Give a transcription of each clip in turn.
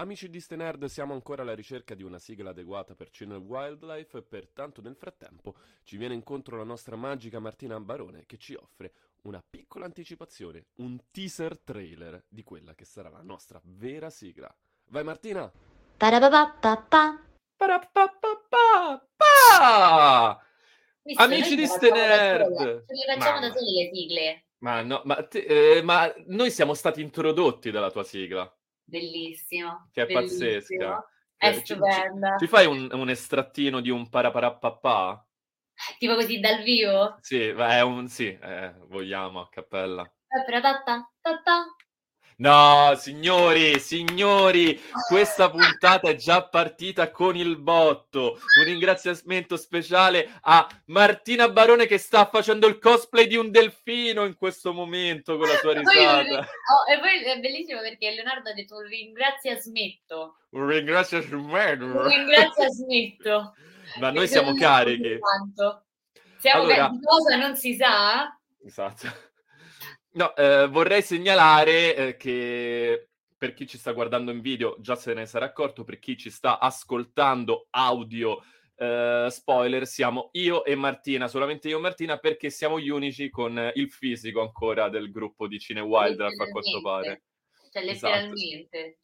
Amici di Stenerd, siamo ancora alla ricerca di una sigla adeguata per Channel Wildlife e pertanto nel frattempo ci viene incontro la nostra magica Martina Ambarone che ci offre una piccola anticipazione, un teaser trailer di quella che sarà la nostra vera sigla. Vai Martina! Parapapapapa. Parapapapapa! Visto, Amici di Stenerd! Ce le facciamo da sole le sigle. Ma no, ma, te- eh, ma noi siamo stati introdotti dalla tua sigla, Bellissimo. che è bellissimo. pazzesca. È ci- ci- stupenda. Ci fai un, un estrattino di un paraparapapà? Tipo così dal vivo. Sì, è un sì, eh, vogliamo a cappella. Eh, pra-ta-ta, ta-ta. No, signori, signori, questa puntata è già partita con il botto. Un ringraziamento speciale a Martina Barone che sta facendo il cosplay di un delfino in questo momento con la sua Poi risata. oh, e poi è bellissimo perché Leonardo ha detto un ringrazia smetto. Un ringraziamento. Un ringrazia smetto. Ma noi Perché siamo carichi. Siamo Allora- di cosa non si sa. Esatto. No, eh, vorrei segnalare eh, che per chi ci sta guardando in video già se ne sarà accorto, per chi ci sta ascoltando audio eh, spoiler, siamo io e Martina, solamente io e Martina, perché siamo gli unici con il fisico ancora del gruppo di Cine Wildlife, a quanto pare. Cioè, Esatto. letteralmente.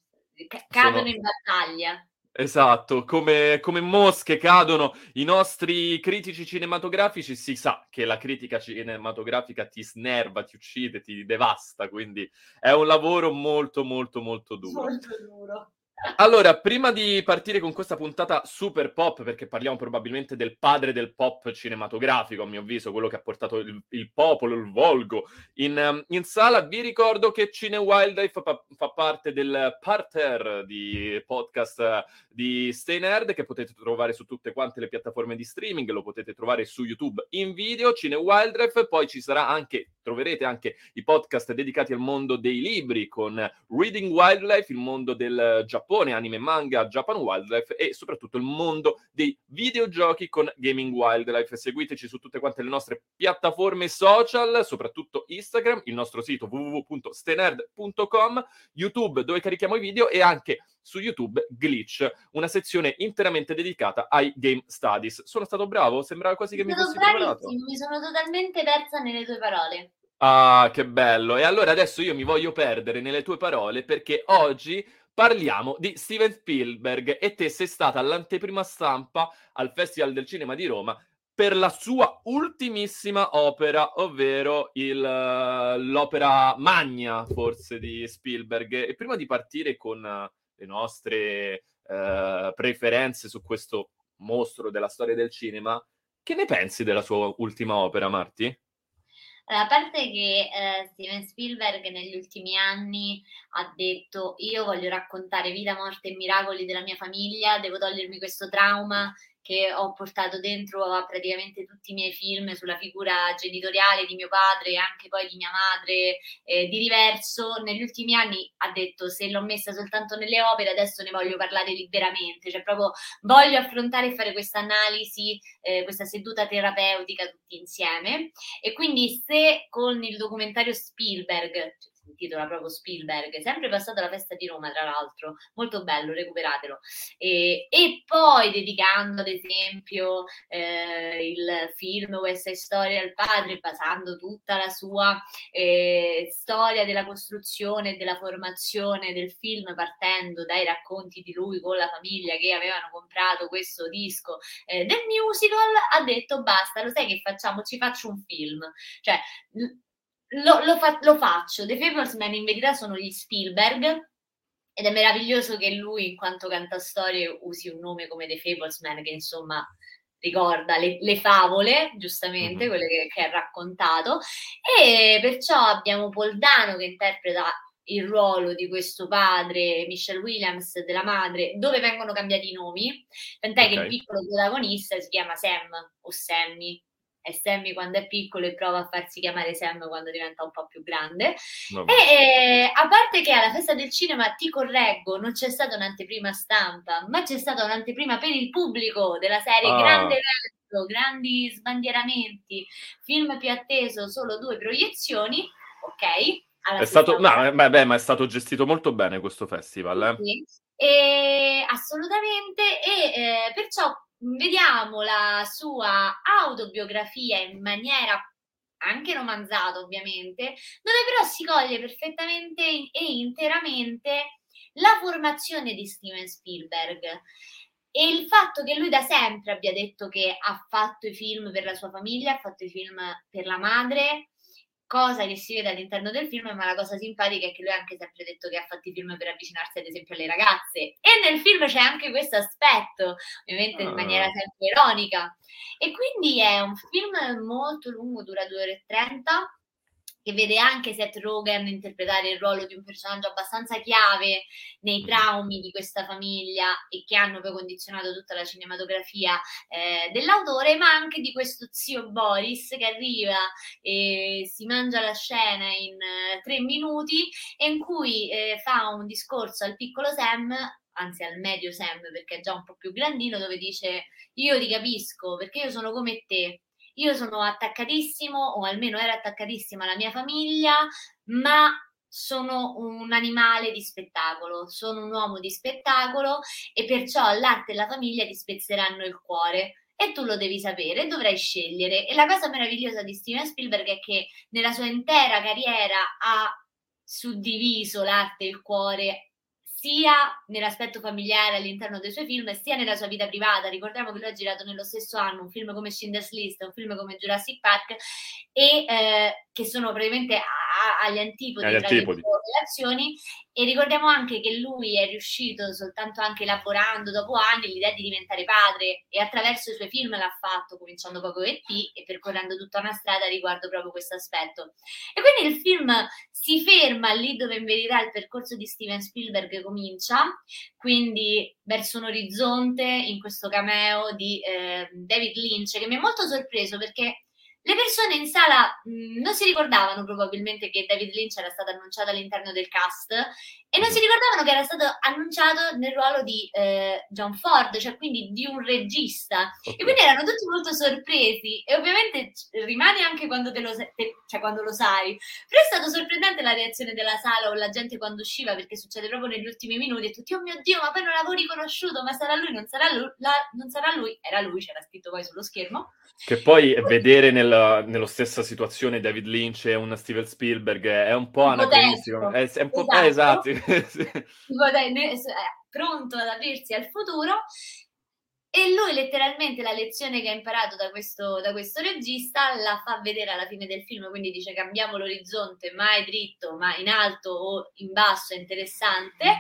Ca- cadono Sono- in battaglia. Esatto, come, come mosche cadono i nostri critici cinematografici, si sa che la critica cinematografica ti snerva, ti uccide, ti devasta, quindi è un lavoro molto molto molto duro. Molto duro. Allora, prima di partire con questa puntata super pop, perché parliamo probabilmente del padre del pop cinematografico, a mio avviso, quello che ha portato il, il popolo, il volgo in, ehm, in sala, vi ricordo che Cine Wildlife fa, fa parte del parterre di podcast di Stay Nerd, che potete trovare su tutte quante le piattaforme di streaming, lo potete trovare su YouTube in video, Cine Wildlife, poi ci sarà anche, troverete anche i podcast dedicati al mondo dei libri con Reading Wildlife, il mondo del Giappone, anime manga, Japan Wildlife e soprattutto il mondo dei videogiochi con Gaming Wildlife. Seguiteci su tutte quante le nostre piattaforme social, soprattutto Instagram, il nostro sito www.stenerd.com, YouTube dove carichiamo i video e anche su YouTube Glitch, una sezione interamente dedicata ai game studies. Sono stato bravo? Sembrava quasi che mi fossi preparato. mi sono totalmente persa nelle tue parole. Ah, che bello. E allora adesso io mi voglio perdere nelle tue parole perché oggi parliamo di Steven Spielberg e te sei stata all'anteprima stampa al Festival del Cinema di Roma per la sua ultimissima opera, ovvero il, eh, l'opera magna forse di Spielberg. E prima di partire con eh, le nostre eh, preferenze su questo mostro della storia del cinema, che ne pensi della sua ultima opera, Marti? A parte che eh, Steven Spielberg negli ultimi anni ha detto io voglio raccontare vita, morte e miracoli della mia famiglia, devo togliermi questo trauma che ho portato dentro a praticamente tutti i miei film sulla figura genitoriale di mio padre e anche poi di mia madre, eh, di diverso. Negli ultimi anni ha detto se l'ho messa soltanto nelle opere, adesso ne voglio parlare liberamente, cioè proprio voglio affrontare e fare questa analisi, eh, questa seduta terapeutica tutti insieme. E quindi se con il documentario Spielberg, intitola proprio Spielberg, sempre passato alla festa di Roma tra l'altro, molto bello, recuperatelo, e, e poi dedicando ad esempio eh, il film West Side Story al padre, basando tutta la sua eh, storia della costruzione e della formazione del film, partendo dai racconti di lui con la famiglia che avevano comprato questo disco eh, del musical, ha detto basta, lo sai che facciamo? Ci faccio un film. Cioè, lo, lo, fa- lo faccio. The Fablesman in verità sono gli Spielberg. Ed è meraviglioso che lui, in quanto cantastorie, usi un nome come The Fablesman, che insomma ricorda le, le favole, giustamente, Mhm. quelle che, che ha raccontato. E perciò abbiamo Paul Dano che interpreta il ruolo di questo padre, Michelle Williams, della madre, dove vengono cambiati i nomi. Tant'è che Ok. il piccolo protagonista si chiama Sam o Sammy. È Sammy quando è piccolo e prova a farsi chiamare Sam quando diventa un po' più grande. Vabbè. E eh, a parte che alla festa del cinema, ti correggo, non c'è stata un'anteprima stampa, ma c'è stata un'anteprima per il pubblico della serie Ah. Grande Evento, grandi sbandieramenti, film più atteso, solo due proiezioni, ok? Alla È stato, no, eh, beh, beh, ma è stato gestito molto bene questo festival. eh. Sì, E, assolutamente, e eh, perciò vediamo la sua autobiografia in maniera anche romanzata ovviamente, dove però si coglie perfettamente e interamente la formazione di Steven Spielberg. E il fatto che lui da sempre abbia detto che ha fatto i film per la sua famiglia, ha fatto i film per la madre, cosa che si vede all'interno del film, ma la cosa simpatica è che lui ha anche sempre detto che ha fatto i film per avvicinarsi ad esempio alle ragazze e nel film c'è anche questo aspetto, ovviamente in maniera ah. sempre ironica. E quindi è un film molto lungo, dura 2 ore e 30, che vede anche Seth Rogen interpretare il ruolo di un personaggio abbastanza chiave nei traumi di questa famiglia e che hanno poi condizionato tutta la cinematografia eh, dell'autore, ma anche di questo zio Boris che arriva e si mangia la scena in eh, tre minuti e in cui eh, fa un discorso al piccolo Sam anzi al medio Sam perché è già un po' più grandino dove dice io ti capisco perché io sono come te io sono attaccatissimo, o almeno ero attaccatissima alla mia famiglia, ma sono un animale di spettacolo, sono un uomo di spettacolo e perciò l'arte e la famiglia ti spezzeranno il cuore e tu lo devi sapere, dovrai scegliere. E la cosa meravigliosa di Steven Spielberg è che nella sua intera carriera ha suddiviso l'arte e il cuore sia nell'aspetto familiare all'interno dei suoi film, sia nella sua vita privata. Ricordiamo che lui ha girato nello stesso anno un film come Schindler's List, un film come Jurassic Park, e eh, che sono praticamente a, a, agli antipodi agli antipodi. le relazioni. E ricordiamo anche che lui è riuscito soltanto anche elaborando dopo anni l'idea di diventare padre e attraverso i suoi film l'ha fatto, cominciando poco ET e percorrendo tutta una strada riguardo proprio questo aspetto. E quindi il film si ferma lì dove in verità il percorso di Steven Spielberg comincia, quindi verso un orizzonte in questo cameo di eh, David Lynch, che mi è molto sorpreso perché le persone in sala mh, non si ricordavano probabilmente che David Lynch era stato annunciato all'interno del cast e non si ricordavano che era stato annunciato nel ruolo di eh, John Ford, cioè quindi di un regista. E quindi erano tutti molto sorpresi e ovviamente rimane anche quando, te lo, te, cioè quando lo sai. Però è stato sorprendente la reazione della sala o la gente quando usciva perché succede proprio negli ultimi minuti e tutti, oh mio Dio, ma poi non l'avevo riconosciuto, ma sarà lui, non sarà lui, la, non sarà lui. Era lui, c'era scritto poi sullo schermo. Che poi vedere nel, nello stessa situazione David Lynch e un Steven Spielberg è un po' anacronistico. È, è un po' esatto. Eh, esatto. pronto ad aprirsi al futuro. E lui letteralmente la lezione che ha imparato da questo, da questo regista la fa vedere alla fine del film, quindi dice cambiamo l'orizzonte, mai dritto, ma in alto o in basso, è interessante.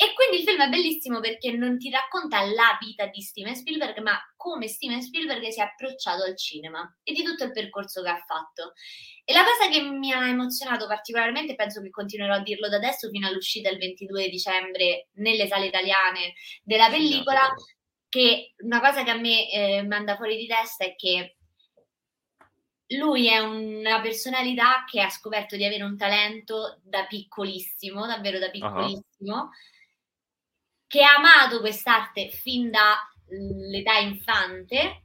E quindi il film è bellissimo perché non ti racconta la vita di Steven Spielberg, ma come Steven Spielberg si è approcciato al cinema e di tutto il percorso che ha fatto. E la cosa che mi ha emozionato particolarmente, penso che continuerò a dirlo da adesso fino all'uscita il 22 dicembre nelle sale italiane della pellicola, che una cosa che a me eh, manda fuori di testa è che lui è una personalità che ha scoperto di avere un talento da piccolissimo, davvero da piccolissimo. Uh-huh che ha amato quest'arte fin dall'età infante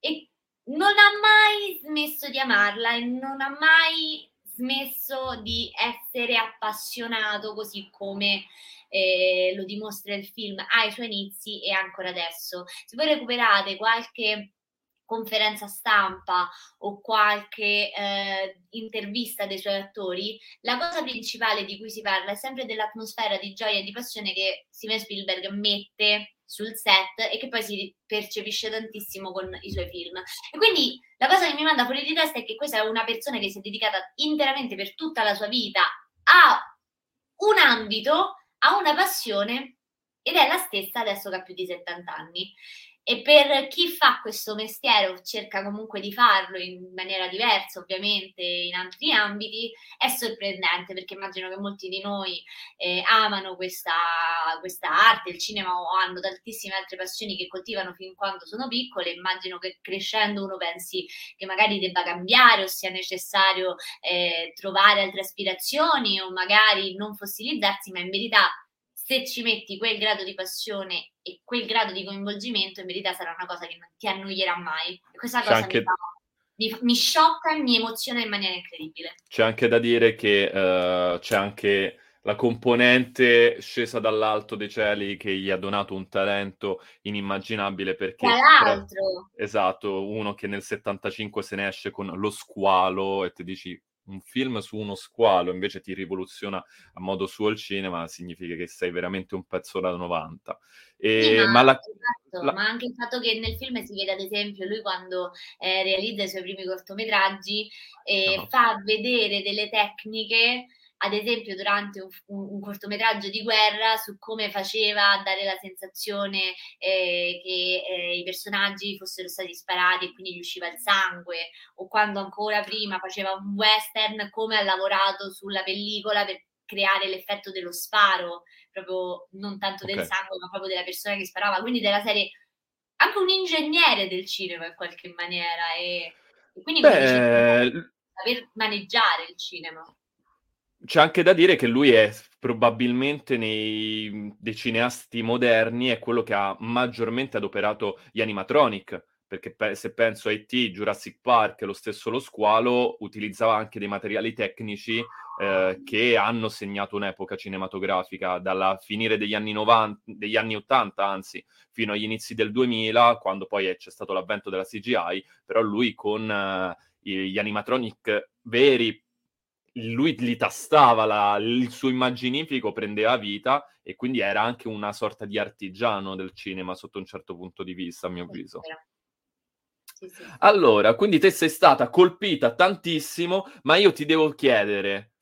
e non ha mai smesso di amarla e non ha mai smesso di essere appassionato così come eh, lo dimostra il film ai suoi inizi e ancora adesso. Se voi recuperate qualche conferenza stampa o qualche eh, intervista dei suoi attori, la cosa principale di cui si parla è sempre dell'atmosfera di gioia e di passione che Steven Spielberg mette sul set e che poi si percepisce tantissimo con i suoi film. E quindi la cosa che mi manda fuori di testa è che questa è una persona che si è dedicata interamente per tutta la sua vita a un ambito, a una passione ed è la stessa adesso che ha più di 70 anni. E per chi fa questo mestiere o cerca comunque di farlo in maniera diversa, ovviamente in altri ambiti, è sorprendente perché immagino che molti di noi eh, amano questa, questa, arte, il cinema o hanno tantissime altre passioni che coltivano fin quando sono piccole. Immagino che crescendo uno pensi che magari debba cambiare o sia necessario eh, trovare altre aspirazioni o magari non fossilizzarsi, ma in verità se ci metti quel grado di passione e quel grado di coinvolgimento, in verità sarà una cosa che non ti annoierà mai. E questa cosa anche... mi, fa, mi, mi, sciocca e mi emoziona in maniera incredibile. C'è anche da dire che uh, c'è anche la componente scesa dall'alto dei cieli che gli ha donato un talento inimmaginabile perché... Tra l'altro! Esatto, uno che nel 75 se ne esce con Lo squalo e ti dici un film su uno squalo invece ti rivoluziona a modo suo il cinema, significa che sei veramente un pezzo da 90. E, sì, ma, ma, la, esatto, la... ma, anche il fatto che nel film si vede, ad esempio, lui quando eh, realizza i suoi primi cortometraggi eh, no. fa vedere delle tecniche ad esempio durante un, un, cortometraggio di guerra su come faceva dare la sensazione eh, che eh, i personaggi fossero stati sparati e quindi gli usciva il sangue o quando ancora prima faceva un western come ha lavorato sulla pellicola per creare l'effetto dello sparo proprio non tanto okay. del sangue ma proprio della persona che sparava quindi della serie anche un ingegnere del cinema in qualche maniera e, e quindi Beh... saper maneggiare il cinema c'è anche da dire che lui è probabilmente nei dei cineasti moderni è quello che ha maggiormente adoperato gli animatronic, perché pe- se penso a E.T., Jurassic Park, lo stesso Lo Squalo, utilizzava anche dei materiali tecnici eh, che hanno segnato un'epoca cinematografica, dalla finire degli anni 90, degli anni 80 anzi, fino agli inizi del 2000, quando poi c'è stato l'avvento della CGI, però lui con eh, gli animatronic veri, lui li tastava, la, il suo immaginifico prendeva vita e quindi era anche una sorta di artigiano del cinema sotto un certo punto di vista, a mio avviso. Sì, sì. Allora, quindi te sei stata colpita tantissimo, ma io ti devo chiedere,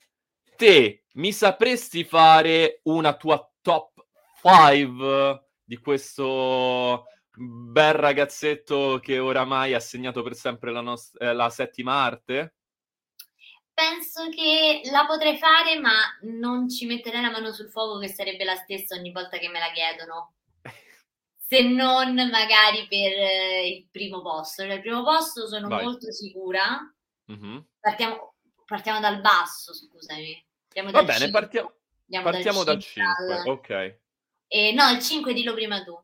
te mi sapresti fare una tua top 5 di questo bel ragazzetto che oramai ha segnato per sempre la, nost- eh, la settima arte? Penso che la potrei fare, ma non ci metterei la mano sul fuoco che sarebbe la stessa ogni volta che me la chiedono. Se non magari per eh, il primo posto. Cioè, il primo posto sono Vai. molto sicura. Mm-hmm. Partiamo, partiamo, dal basso, scusami. Partiamo Va bene, 5. partiamo, partiamo dal 5. Dal 5. Ok. Eh, no, il 5 dillo prima tu.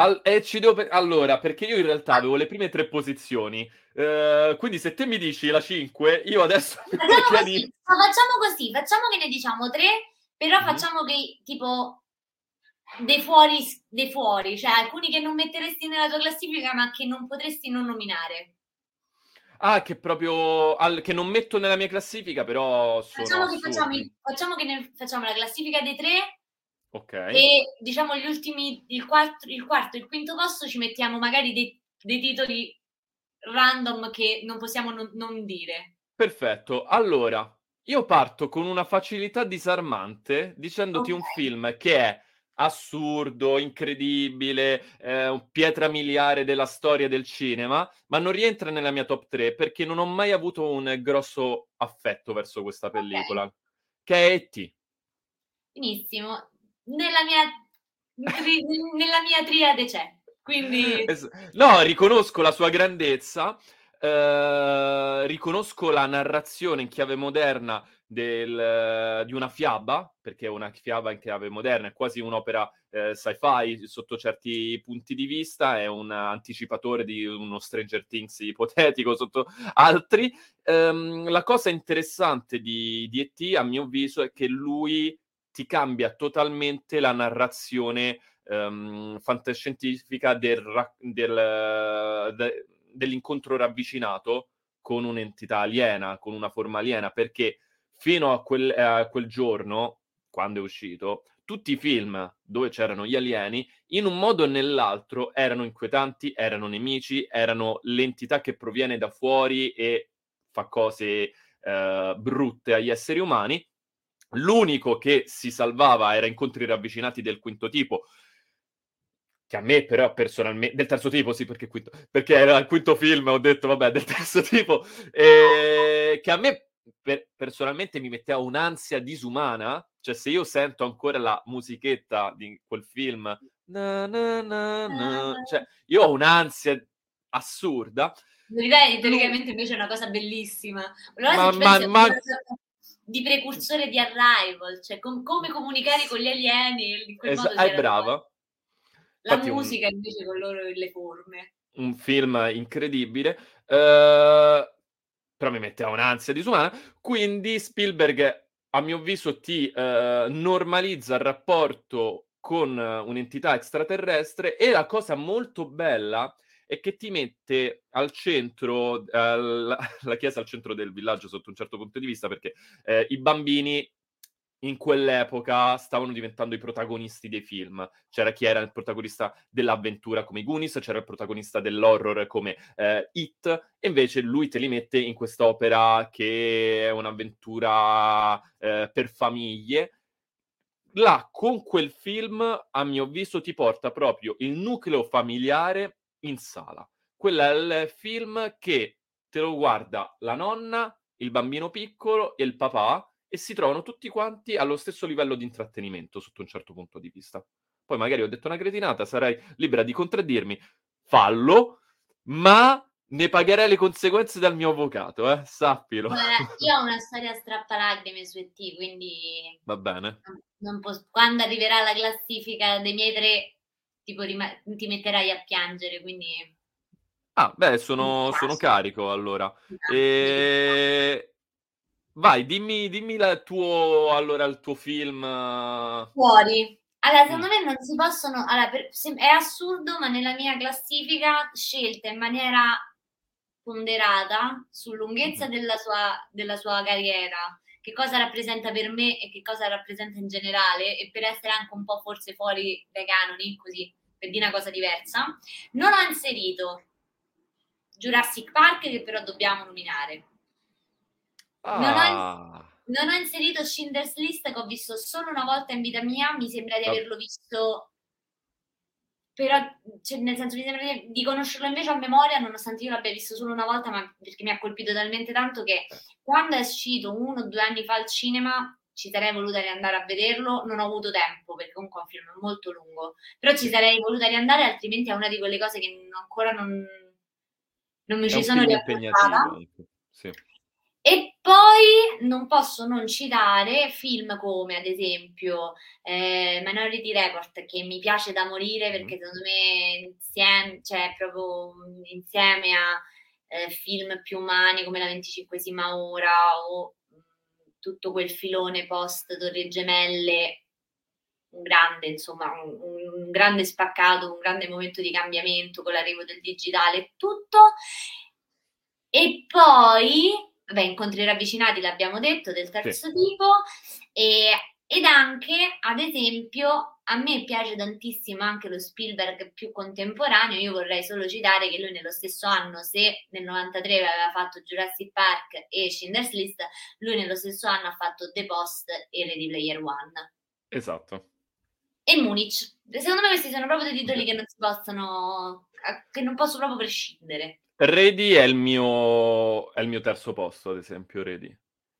Al, eh, per... Allora, perché io in realtà avevo le prime tre posizioni, uh, quindi se te mi dici la 5, io adesso... Facciamo così, facciamo così, facciamo che ne diciamo tre, però mm facciamo che tipo dei fuori, dei fuori, cioè alcuni che non metteresti nella tua classifica ma che non potresti non nominare. Ah, che proprio al, che non metto nella mia classifica, però facciamo che, facciamo, facciamo che ne facciamo la classifica dei tre Ok. E diciamo gli ultimi, il quarto, il quarto e il quinto posto ci mettiamo magari dei, dei titoli random che non possiamo non, non dire. Perfetto. Allora, io parto con una facilità disarmante dicendoti okay. un film che è assurdo, incredibile, eh, pietra miliare della storia del cinema, ma non rientra nella mia top 3 perché non ho mai avuto un grosso affetto verso questa pellicola, okay. che è E.T. Benissimo nella mia, nella mia triade c'è. Quindi... No, riconosco la sua grandezza, eh, riconosco la narrazione in chiave moderna del, di una fiaba, perché è una fiaba in chiave moderna, è quasi un'opera eh, sci-fi sotto certi punti di vista, è un anticipatore di uno Stranger Things ipotetico sotto altri. Um, la cosa interessante di E.T., a mio avviso, è che lui ti cambia totalmente la narrazione um, fantascientifica del, del, de, dell'incontro ravvicinato con un'entità aliena, con una forma aliena, perché fino a quel, a quel giorno, quando è uscito, tutti i film dove c'erano gli alieni, in un modo o nell'altro, erano inquietanti, erano nemici, erano l'entità che proviene da fuori e fa cose uh, brutte agli esseri umani, L'unico che si salvava era incontri ravvicinati del quinto tipo, che a me però personalmente, del terzo tipo sì perché, quinto, perché era il quinto film, ho detto vabbè del terzo tipo, eh, che a me per, personalmente mi metteva un'ansia disumana, cioè se io sento ancora la musichetta di quel film, na, na, na, cioè io ho un'ansia assurda. Teoricamente invece è una cosa bellissima. Allora, ma, ma, ma, di precursore di Arrival, cioè com- come comunicare con gli alieni. In quel es- è brava. La Infatti musica un... invece con loro le forme. Un film incredibile, uh, però mi metteva un'ansia disumana. Quindi Spielberg a mio avviso ti uh, normalizza il rapporto con un'entità extraterrestre e la cosa molto bella è che ti mette al centro, uh, la, la, chiesa al centro del villaggio sotto un certo punto di vista, perché eh, i bambini in quell'epoca stavano diventando i protagonisti dei film. C'era chi era il protagonista dell'avventura come Goonies, c'era il protagonista dell'horror come eh, It, e invece lui te li mette in quest'opera che è un'avventura eh, per famiglie. Là, con quel film, a mio avviso, ti porta proprio il nucleo familiare in sala. Quello è il film che te lo guarda la nonna, il bambino piccolo e il papà, e si trovano tutti quanti allo stesso livello di intrattenimento sotto un certo punto di vista. Poi magari ho detto una cretinata, sarai libera di contraddirmi, fallo, ma ne pagherai le conseguenze dal mio avvocato, eh? sappilo. Guarda, io ho una storia strappalacrime su ET, quindi... Va bene. Posso... Quando arriverà la classifica dei miei tre, tipo, rima... ti metterai a piangere, quindi... Ah, beh, sono, sono carico allora. E... Vai, dimmi, dimmi il tuo, allora, il tuo film. Fuori. Allora, secondo mm. me non si possono. Allora, per, è assurdo, ma nella mia classifica scelta in maniera ponderata su lunghezza mm. della sua, della sua carriera, che cosa rappresenta per me e che cosa rappresenta in generale, e per essere anche un po' forse fuori dai canoni, così per dire una cosa diversa, non ho inserito Jurassic Park, che però dobbiamo nominare. Ah. Non, ho, ah. non, ho, inserito Schindler's List che ho visto solo una volta in vita mia, mi sembra di averlo visto, però cioè, nel senso mi sembra di, conoscerlo invece a memoria, nonostante io l'abbia visto solo una volta, ma perché mi ha colpito talmente tanto che quando è uscito uno o due anni fa al cinema ci sarei voluta riandare a vederlo, non ho avuto tempo perché comunque è un film molto lungo, però ci sarei voluta riandare altrimenti è una di quelle cose che ancora non, non mi è ci sono riapportata. Sì. E poi non posso non citare film come ad esempio eh, Minority Report che mi piace da morire perché secondo me insieme, cioè proprio insieme a eh, film più umani come La venticinquesima ora o mh, tutto quel filone post Torre Gemelle un grande, insomma, un, un, grande spaccato, un grande momento di cambiamento con l'arrivo del digitale e tutto. E poi Beh, incontri ravvicinati l'abbiamo detto, del terzo sì. tipo, e, ed anche, ad esempio, a me piace tantissimo anche lo Spielberg più contemporaneo, io vorrei solo citare che lui nello stesso anno, se nel 93 aveva fatto Jurassic Park e Schindler's List, lui nello stesso anno ha fatto The Post e Ready Player One. Esatto. E Munich. Secondo me questi sono proprio dei titoli che non si possono, che non posso proprio prescindere. Ready è il mio, è il mio terzo posto, ad esempio, Ready.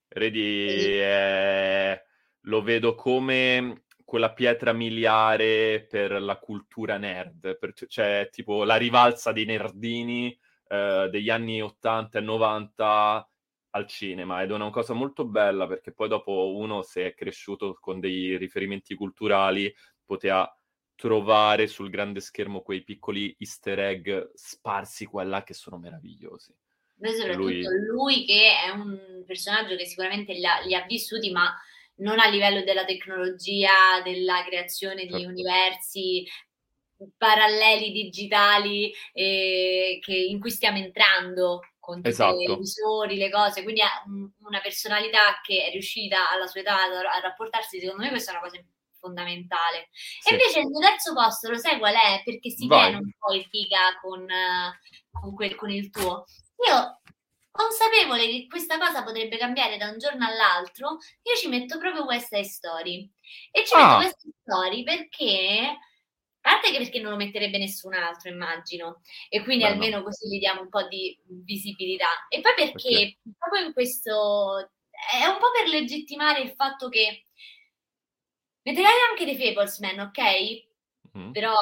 Ready è... lo vedo come quella pietra miliare per la cultura nerd, per, cioè tipo la rivalsa dei nerdini eh, degli anni 80 e 90 al cinema ed è una cosa molto bella perché poi dopo uno se è cresciuto con dei riferimenti culturali poteva trovare sul grande schermo quei piccoli easter egg sparsi qua e là che sono meravigliosi. Beh, soprattutto lui... lui... che è un personaggio che sicuramente li ha, li ha, vissuti, ma non a livello della tecnologia, della creazione di certo. universi paralleli digitali eh, che, in cui stiamo entrando con esatto. i visori, le cose, quindi ha una personalità che è riuscita alla sua età a rapportarsi, secondo me questa è una cosa importante fondamentale. Sì. E invece il terzo posto, lo sai qual è? Perché si Vai. tiene un po' il figa con, con, quel, con il tuo. Io consapevole che questa cosa potrebbe cambiare da un giorno all'altro, io ci metto proprio questa Story. E ci ah. metto questa Story perché, a parte che perché non lo metterebbe nessun altro, immagino, e quindi Beh, almeno no. così gli diamo un po' di visibilità. E poi perché, perché proprio in questo è un po' per legittimare il fatto che Metterai anche dei Fablesman, ok? Mm. Però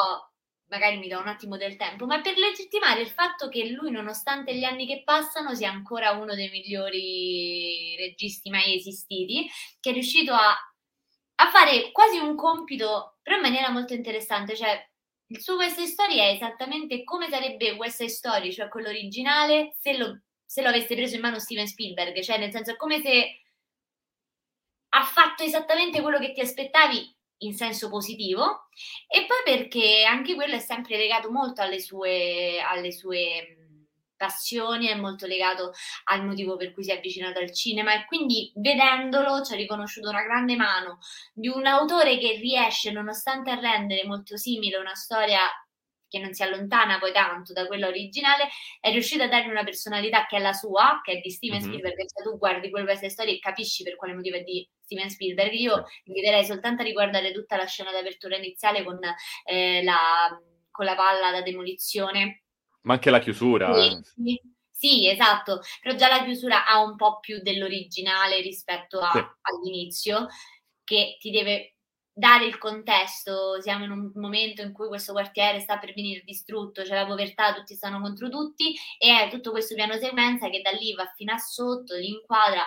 magari mi do un attimo del tempo, ma per legittimare il fatto che lui, nonostante gli anni che passano, sia ancora uno dei migliori registi mai esistiti, che è riuscito a, a fare quasi un compito, però in maniera molto interessante, cioè il suo West Side Story è esattamente come sarebbe West Side Story, cioè quello originale, se lo, se lo avesse preso in mano Steven Spielberg, cioè nel senso è come se ha fatto esattamente quello che ti aspettavi in senso positivo e poi perché anche quello è sempre legato molto alle sue, alle sue passioni, è molto legato al motivo per cui si è avvicinato al cinema e quindi vedendolo ci ha riconosciuto una grande mano di un autore che riesce, nonostante a rendere molto simile una storia che non si allontana poi tanto da quella originale, è riuscito a dargli una personalità che è la sua, che è di Steven mm-hmm. Spielberg, cioè tu guardi quelle storie e capisci per quale motivo è di Steven Spielberg. Io sì. inviterei soltanto a riguardare tutta la scena d'apertura iniziale con, eh, la, con la palla da demolizione. Ma anche la chiusura. Sì, sì. Sì, esatto, però già la chiusura ha un po' più dell'originale rispetto a, sì. all'inizio, che ti deve dare il contesto, siamo in un momento in cui questo quartiere sta per venire distrutto, c'è la povertà, tutti stanno contro tutti e è tutto questo piano sequenza che da lì va fino a sotto, li inquadra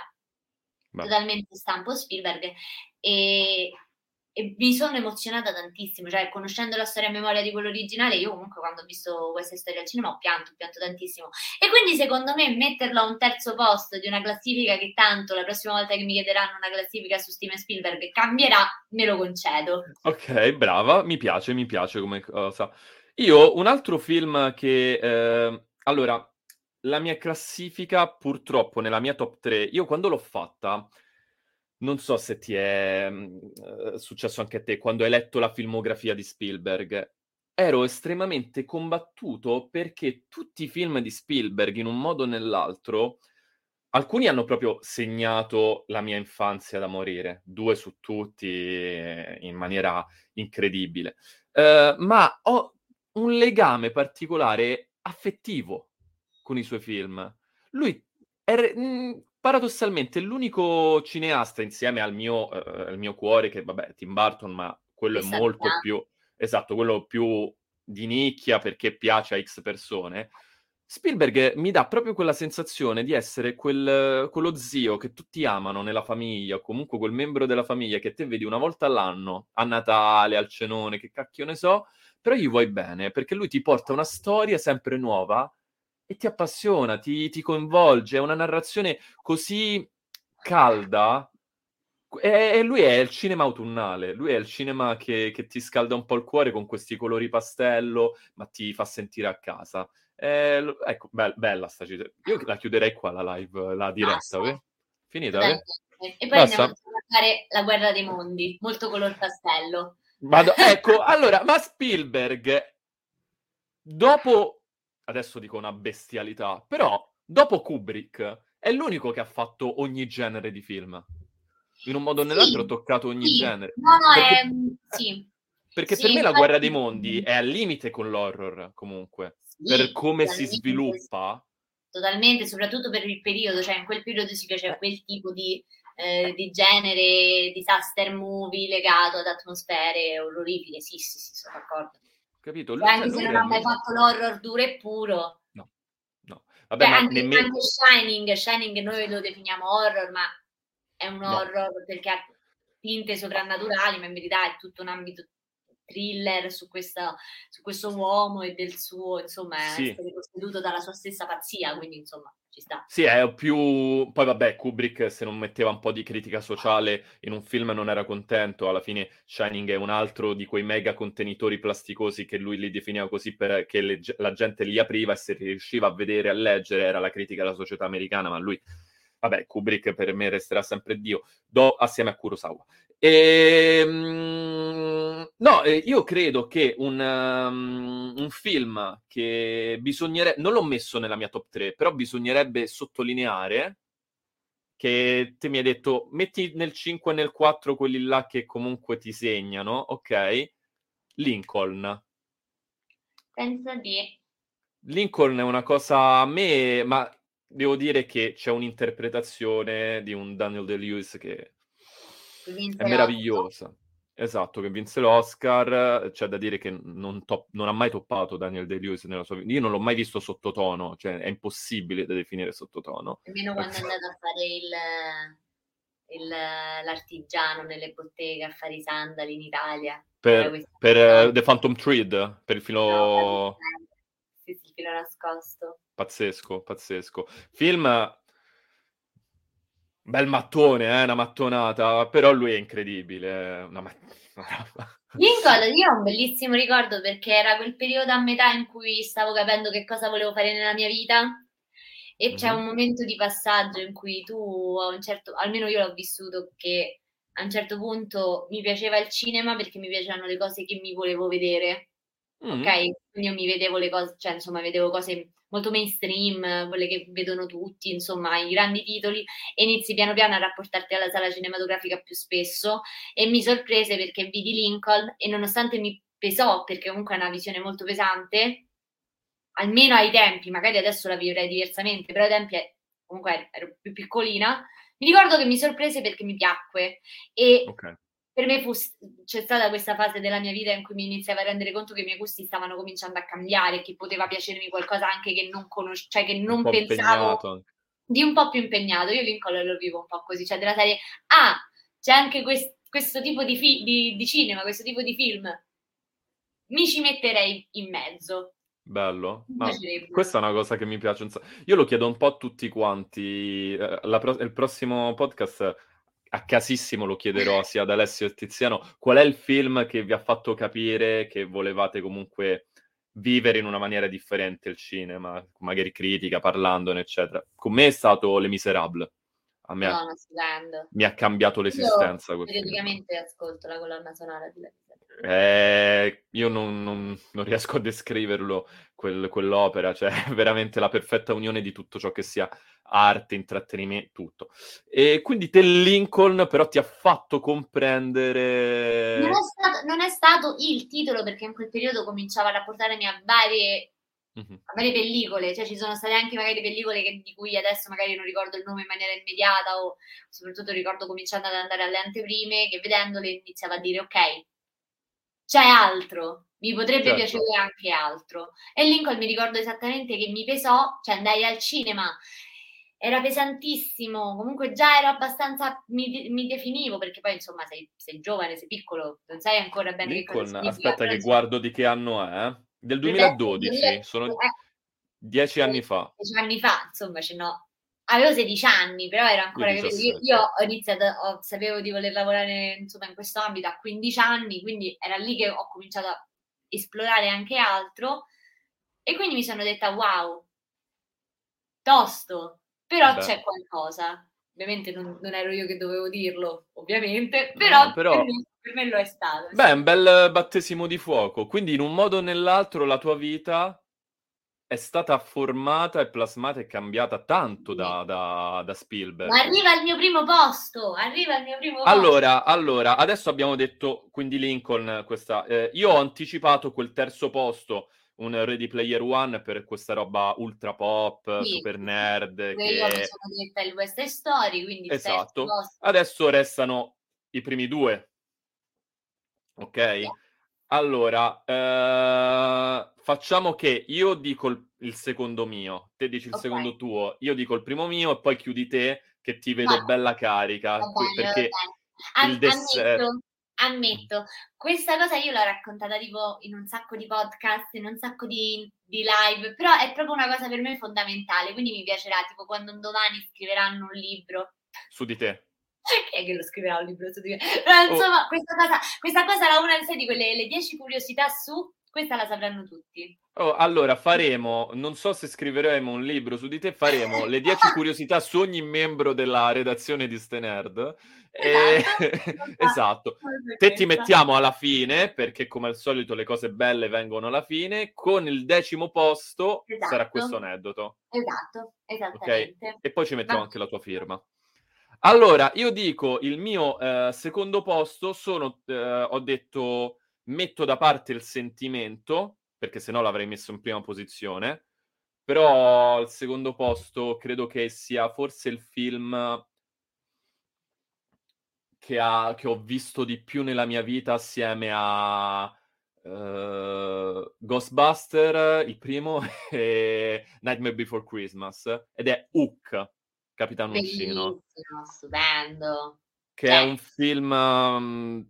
Beh. totalmente stampo Spielberg e, e mi sono emozionata tantissimo, cioè conoscendo la storia a memoria di quello originale, io comunque quando ho visto questa storia al cinema ho pianto, ho pianto tantissimo. E quindi secondo me metterlo a un terzo posto di una classifica che tanto la prossima volta che mi chiederanno una classifica su Steven Spielberg cambierà, me lo concedo. Ok, brava, mi piace, mi piace come cosa. Io un altro film che... Eh, allora, la mia classifica purtroppo nella mia top 3, io quando l'ho fatta non so se ti è mh, successo anche a te, quando hai letto la filmografia di Spielberg, ero estremamente combattuto perché tutti i film di Spielberg, in un modo o nell'altro, alcuni hanno proprio segnato la mia infanzia da morire, due su tutti eh, in maniera incredibile, uh, ma ho un legame particolare affettivo con i suoi film. Lui è, mh, paradossalmente l'unico cineasta insieme al mio, uh, al mio cuore, che vabbè, Tim Burton, ma quello è molto più, esatto, quello più di nicchia perché piace a X persone. Spielberg mi dà proprio quella sensazione di essere quel, quello zio che tutti amano nella famiglia, o comunque quel membro della famiglia che te vedi una volta all'anno, a Natale, al cenone, che cacchio ne so, però gli vuoi bene, perché lui ti porta una storia sempre nuova e ti appassiona, ti, ti coinvolge, è una narrazione così calda. E, e, lui è il cinema autunnale, lui è il cinema che, che, ti scalda un po' il cuore con questi colori pastello, ma ti fa sentire a casa. Eh, ecco, be- bella sta cita. Io la chiuderei qua la live, la diretta, sì. Finita? Beh, e poi Basta? andiamo a guardare La guerra dei mondi, molto color pastello. Vado, ecco, allora, ma Spielberg, dopo adesso dico una bestialità, però dopo Kubrick è l'unico che ha fatto ogni genere di film. In un modo o nell'altro ha toccato ogni sì. genere. No, no, perché, è... sì. Perché sì, per me la guerra dei mondi è al limite con l'horror, comunque. per come si sviluppa. Totalmente, soprattutto per il periodo, cioè in quel periodo si piaceva quel tipo di, eh, di genere, disaster movie legato ad atmosfere orrorifiche. Sì, sì, sì, sono d'accordo. Capito? Lui, anche se non ha mai fatto l'horror duro e puro. No, no. Vabbè, Beh, anche, nemmeno... anche, Shining, Shining noi lo definiamo horror, ma è un horror no. perché ha tinte soprannaturali, ma in verità è tutto un ambito thriller su, questa, su questo uomo e del suo, insomma, sì. essere posseduto dalla sua stessa pazzia, quindi insomma ci sta. Sì, è più... Poi vabbè, Kubrick se non metteva un po' di critica sociale in un film non era contento, alla fine Shining è un altro di quei mega contenitori plasticosi che lui li definiva così perché le, la gente li apriva e se riusciva a vedere, a leggere, era la critica alla società americana, ma lui vabbè, Kubrick per me resterà sempre Dio, do assieme a Kurosawa. E, um, no, eh, io credo che un, um, un, film che bisognerebbe, non l'ho messo nella mia top 3, però bisognerebbe sottolineare che te mi hai detto metti nel 5 e nel 4 quelli là che comunque ti segnano, ok? Lincoln. Penso di. Lincoln è una cosa a me, ma devo dire che c'è un'interpretazione di un Daniel De-Lewis che è meravigliosa. Esatto, che vinse l'Oscar. C'è da dire che non, top, non ha mai toppato Daniel De-Lewis nella sua vita. Io non l'ho mai visto sottotono, cioè è impossibile da definire sottotono. Nemmeno quando è andato a fare il, il, l'artigiano nelle botteghe a fare i sandali in Italia. Per, per uh, The Phantom Thread, per il filo... No, filo nascosto. Pazzesco, pazzesco. Film Bel mattone, eh, una mattonata, però lui è incredibile. Una ma- Lincoln, io ho un bellissimo ricordo perché era quel periodo a metà in cui stavo capendo che cosa volevo fare nella mia vita e mm-hmm. c'è un momento di passaggio in cui tu, a un certo, almeno io l'ho vissuto, che a un certo punto mi piaceva il cinema perché mi piacevano le cose che mi volevo vedere. Ok? Quindi io mi vedevo le cose, cioè insomma, vedevo cose molto mainstream, quelle che vedono tutti, insomma, i grandi titoli, e inizi piano piano a rapportarti alla sala cinematografica più spesso. E mi sorprese perché vidi Lincoln e nonostante mi pesò, perché comunque è una visione molto pesante, almeno ai tempi, magari adesso la vivrei diversamente, però ai tempi comunque ero più piccolina, mi ricordo che mi sorprese perché mi piacque e okay per me fu, c'è stata questa fase della mia vita in cui mi iniziavo a rendere conto che i miei gusti stavano cominciando a cambiare, che poteva piacermi qualcosa anche che non conoscevo, cioè che non pensavo di un po' più impegnato. Io Lincoln lo vivo un po' così, cioè della serie, ah, c'è anche quest, questo tipo di, fi- di, di cinema, questo tipo di film, mi ci metterei in mezzo. Bello, ma questa è una cosa che mi piace. Io lo chiedo un po' a tutti quanti. Eh, pro- il prossimo podcast a casissimo lo chiederò sia ad Alessio che a Tiziano, qual è il film che vi ha fatto capire che volevate comunque vivere in una maniera differente il cinema, magari critica, parlandone, eccetera. Con me è stato Le Miserable. A me no, ha, mi ha cambiato l'esistenza. Io periodicamente ascolto la colonna sonora di Le eh, io non, non, non, riesco a descriverlo, quel, quell'opera, cioè veramente la perfetta unione di tutto ciò che sia arte, intrattenimento, tutto. E quindi te Lincoln però ti ha fatto comprendere... Non è, stato, non è stato il titolo perché in quel periodo cominciava a rapportarmi a varie, mm-hmm. a varie pellicole, cioè ci sono state anche magari pellicole che, di cui adesso magari non ricordo il nome in maniera immediata o soprattutto ricordo cominciando ad andare alle anteprime che vedendole iniziava a dire ok, c'è altro, mi potrebbe certo. piacere anche altro. E Lincoln mi ricordo esattamente che mi pesò, cioè andai al cinema, era pesantissimo, comunque già ero abbastanza, mi, mi definivo, perché poi insomma sei, sei, giovane, sei piccolo, non sai ancora bene Lincoln, che cosa aspetta che guardo di che anno è, eh? del 2012, sono eh, dieci anni fa. Dieci anni fa, insomma, ce n'ho avevo 16 anni, però ero ancora io, io, io ho iniziato, ho, sapevo di voler lavorare insomma in questo ambito a 15 anni, quindi era lì che ho cominciato a esplorare anche altro e quindi mi sono detta wow, tosto, però Beh. c'è qualcosa. Ovviamente non, non, ero io che dovevo dirlo, ovviamente, però, no, però... Per, me, per, me, lo è stato. Beh, un bel battesimo di fuoco, quindi in un modo o nell'altro la tua vita è stata formata e plasmata e cambiata tanto da, da, da Spielberg. Ma arriva al mio primo posto, arriva al mio primo posto. Allora, allora adesso abbiamo detto, quindi Lincoln, questa, eh, io ho anticipato quel terzo posto, un Ready Player One per questa roba ultra pop, sì. super nerd. Che... Io mi sono detta il West Story, quindi Esatto. Adesso restano i primi due. Ok? Yeah. Allora, eh, facciamo che io dico il, il, secondo mio, te dici il okay. secondo tuo, io dico il primo mio e poi chiudi te che ti vedo Va. bella carica. Va bene, perché il dessert... ammetto, ammetto, questa cosa io l'ho raccontata tipo in un sacco di podcast, in un sacco di, di live, però è proprio una cosa per me fondamentale, quindi mi piacerà tipo quando un domani scriveranno un libro. Su di te chi è che lo scriverà un libro su di me? Però oh. insomma, oh. questa cosa, questa cosa era una di quelle le 10 curiosità su, questa la sapranno tutti. Oh, allora faremo, non so se scriveremo un libro su di te, faremo le 10 curiosità su ogni membro della redazione di Stenerd. Esatto, e... esatto. Te ti mettiamo alla fine, perché come al solito le cose belle vengono alla fine, con il decimo posto esatto. sarà questo aneddoto. Esatto, esattamente. Okay? E poi ci mettiamo Ma... anche la tua firma. Allora, io dico il mio eh, secondo posto sono, eh, ho detto, metto da parte il sentimento, perché se no l'avrei messo in prima posizione, però al secondo posto credo che sia forse il film che, ha, che ho visto di più nella mia vita assieme a uh, Ghostbuster, il primo, e Nightmare Before Christmas, ed è Hook Capitano Uncino. stupendo. Che cioè, è un film... Um,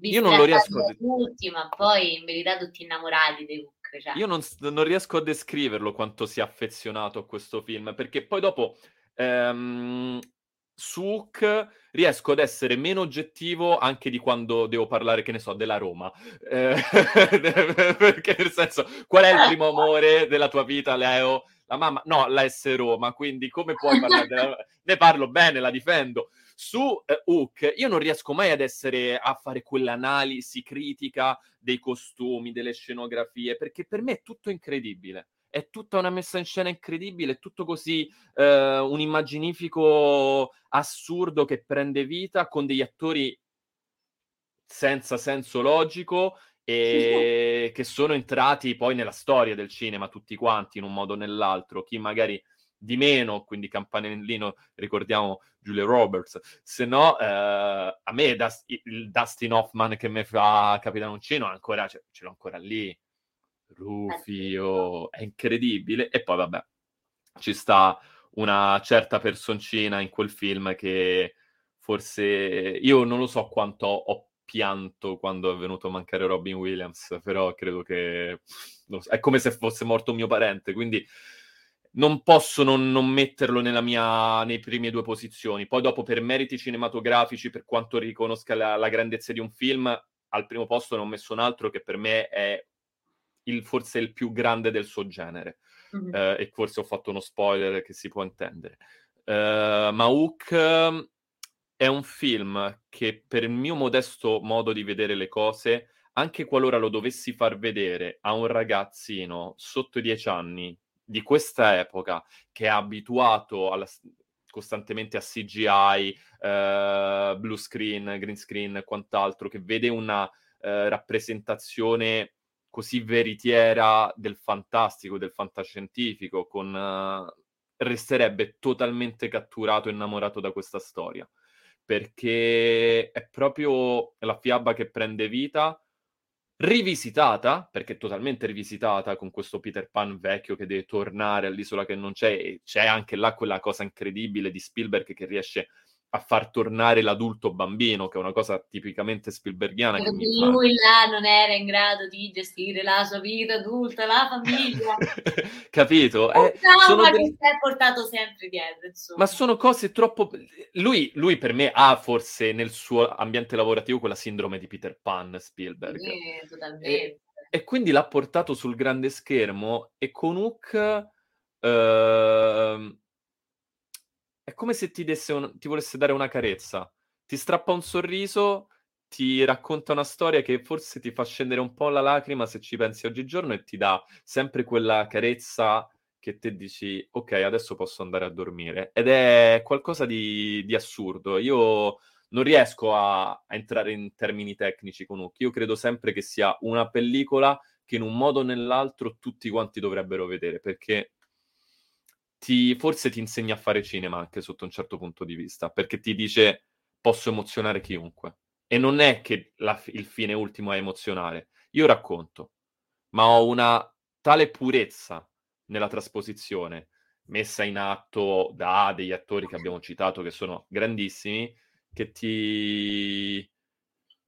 io non lo riesco a... Tutti, ma poi in verità tutti innamorati dei Hook. Cioè. Io non, non, riesco a descriverlo quanto sia affezionato a questo film, perché poi dopo... Ehm, su Hook riesco ad essere meno oggettivo anche di quando devo parlare, che ne so, della Roma. Eh, perché nel senso, qual è il primo amore della tua vita, Leo? La mamma? No, la S Roma, quindi come puoi parlare della... Ne parlo bene, la difendo. Su eh, Hook io non riesco mai ad essere a fare quell'analisi critica dei costumi, delle scenografie, perché per me è tutto incredibile è tutta una messa in scena incredibile, è tutto così eh, un immaginifico assurdo che prende vita con degli attori senza senso logico e che sono entrati poi nella storia del cinema tutti quanti in un modo o nell'altro. Chi magari di meno, quindi campanellino, ricordiamo Julia Roberts, se no eh, a me Dust- il Dustin Hoffman che mi fa Capitano Uncino ancora, ce, ce l'ho ancora lì Rufio, è incredibile. E poi vabbè, ci sta una certa personcina in quel film che forse io non lo so quanto ho pianto quando è venuto a mancare Robin Williams, però credo che so, è come se fosse morto un mio parente, quindi non posso non, non metterlo nella mia, nei primi due posizioni. Poi dopo per meriti cinematografici, per quanto riconosca la, la grandezza di un film, al primo posto ne ho messo un altro che per me è il, forse il più grande del suo genere. Mm-hmm. Eh, e forse ho fatto uno spoiler che si può intendere. Eh, ma Hook ehm, è un film che per il mio modesto modo di vedere le cose, anche qualora lo dovessi far vedere a un ragazzino sotto i dieci anni di questa epoca che è abituato alla, costantemente a CGI, eh, blue screen, green screen e quant'altro, che vede una eh, rappresentazione così veritiera del fantastico, del fantascientifico, con, uh, resterebbe totalmente catturato e innamorato da questa storia. Perché è proprio la fiaba che prende vita, rivisitata, perché totalmente rivisitata con questo Peter Pan vecchio che deve tornare all'isola che non c'è, e c'è anche là quella cosa incredibile di Spielberg che riesce a far tornare l'adulto bambino, che è una cosa tipicamente Spielbergiana. Perché lui là non era in grado di gestire la sua vita adulta, la famiglia. Capito? Eh, sono ma che si è portato sempre dietro, insomma. Ma sono cose troppo... Lui, lui, per me ha forse nel suo ambiente lavorativo quella sindrome di Peter Pan, Spielberg. Sì, totalmente. E, e quindi l'ha portato sul grande schermo e con Hook... Uh, è come se ti, un, ti volesse dare una carezza. Ti strappa un sorriso, ti racconta una storia che forse ti fa scendere un po' la lacrima se ci pensi oggigiorno e ti dà sempre quella carezza che te dici ok adesso posso andare a dormire. Ed è qualcosa di, di assurdo. Io non riesco a, a, entrare in termini tecnici con Hook io credo sempre che sia una pellicola che in un modo o nell'altro tutti quanti dovrebbero vedere perché ti, forse ti insegna a fare cinema anche sotto un certo punto di vista, perché ti dice posso emozionare chiunque. E non è che la, il fine ultimo è emozionare. Io racconto, ma ho una tale purezza nella trasposizione messa in atto da degli attori che abbiamo citato che sono grandissimi, che ti...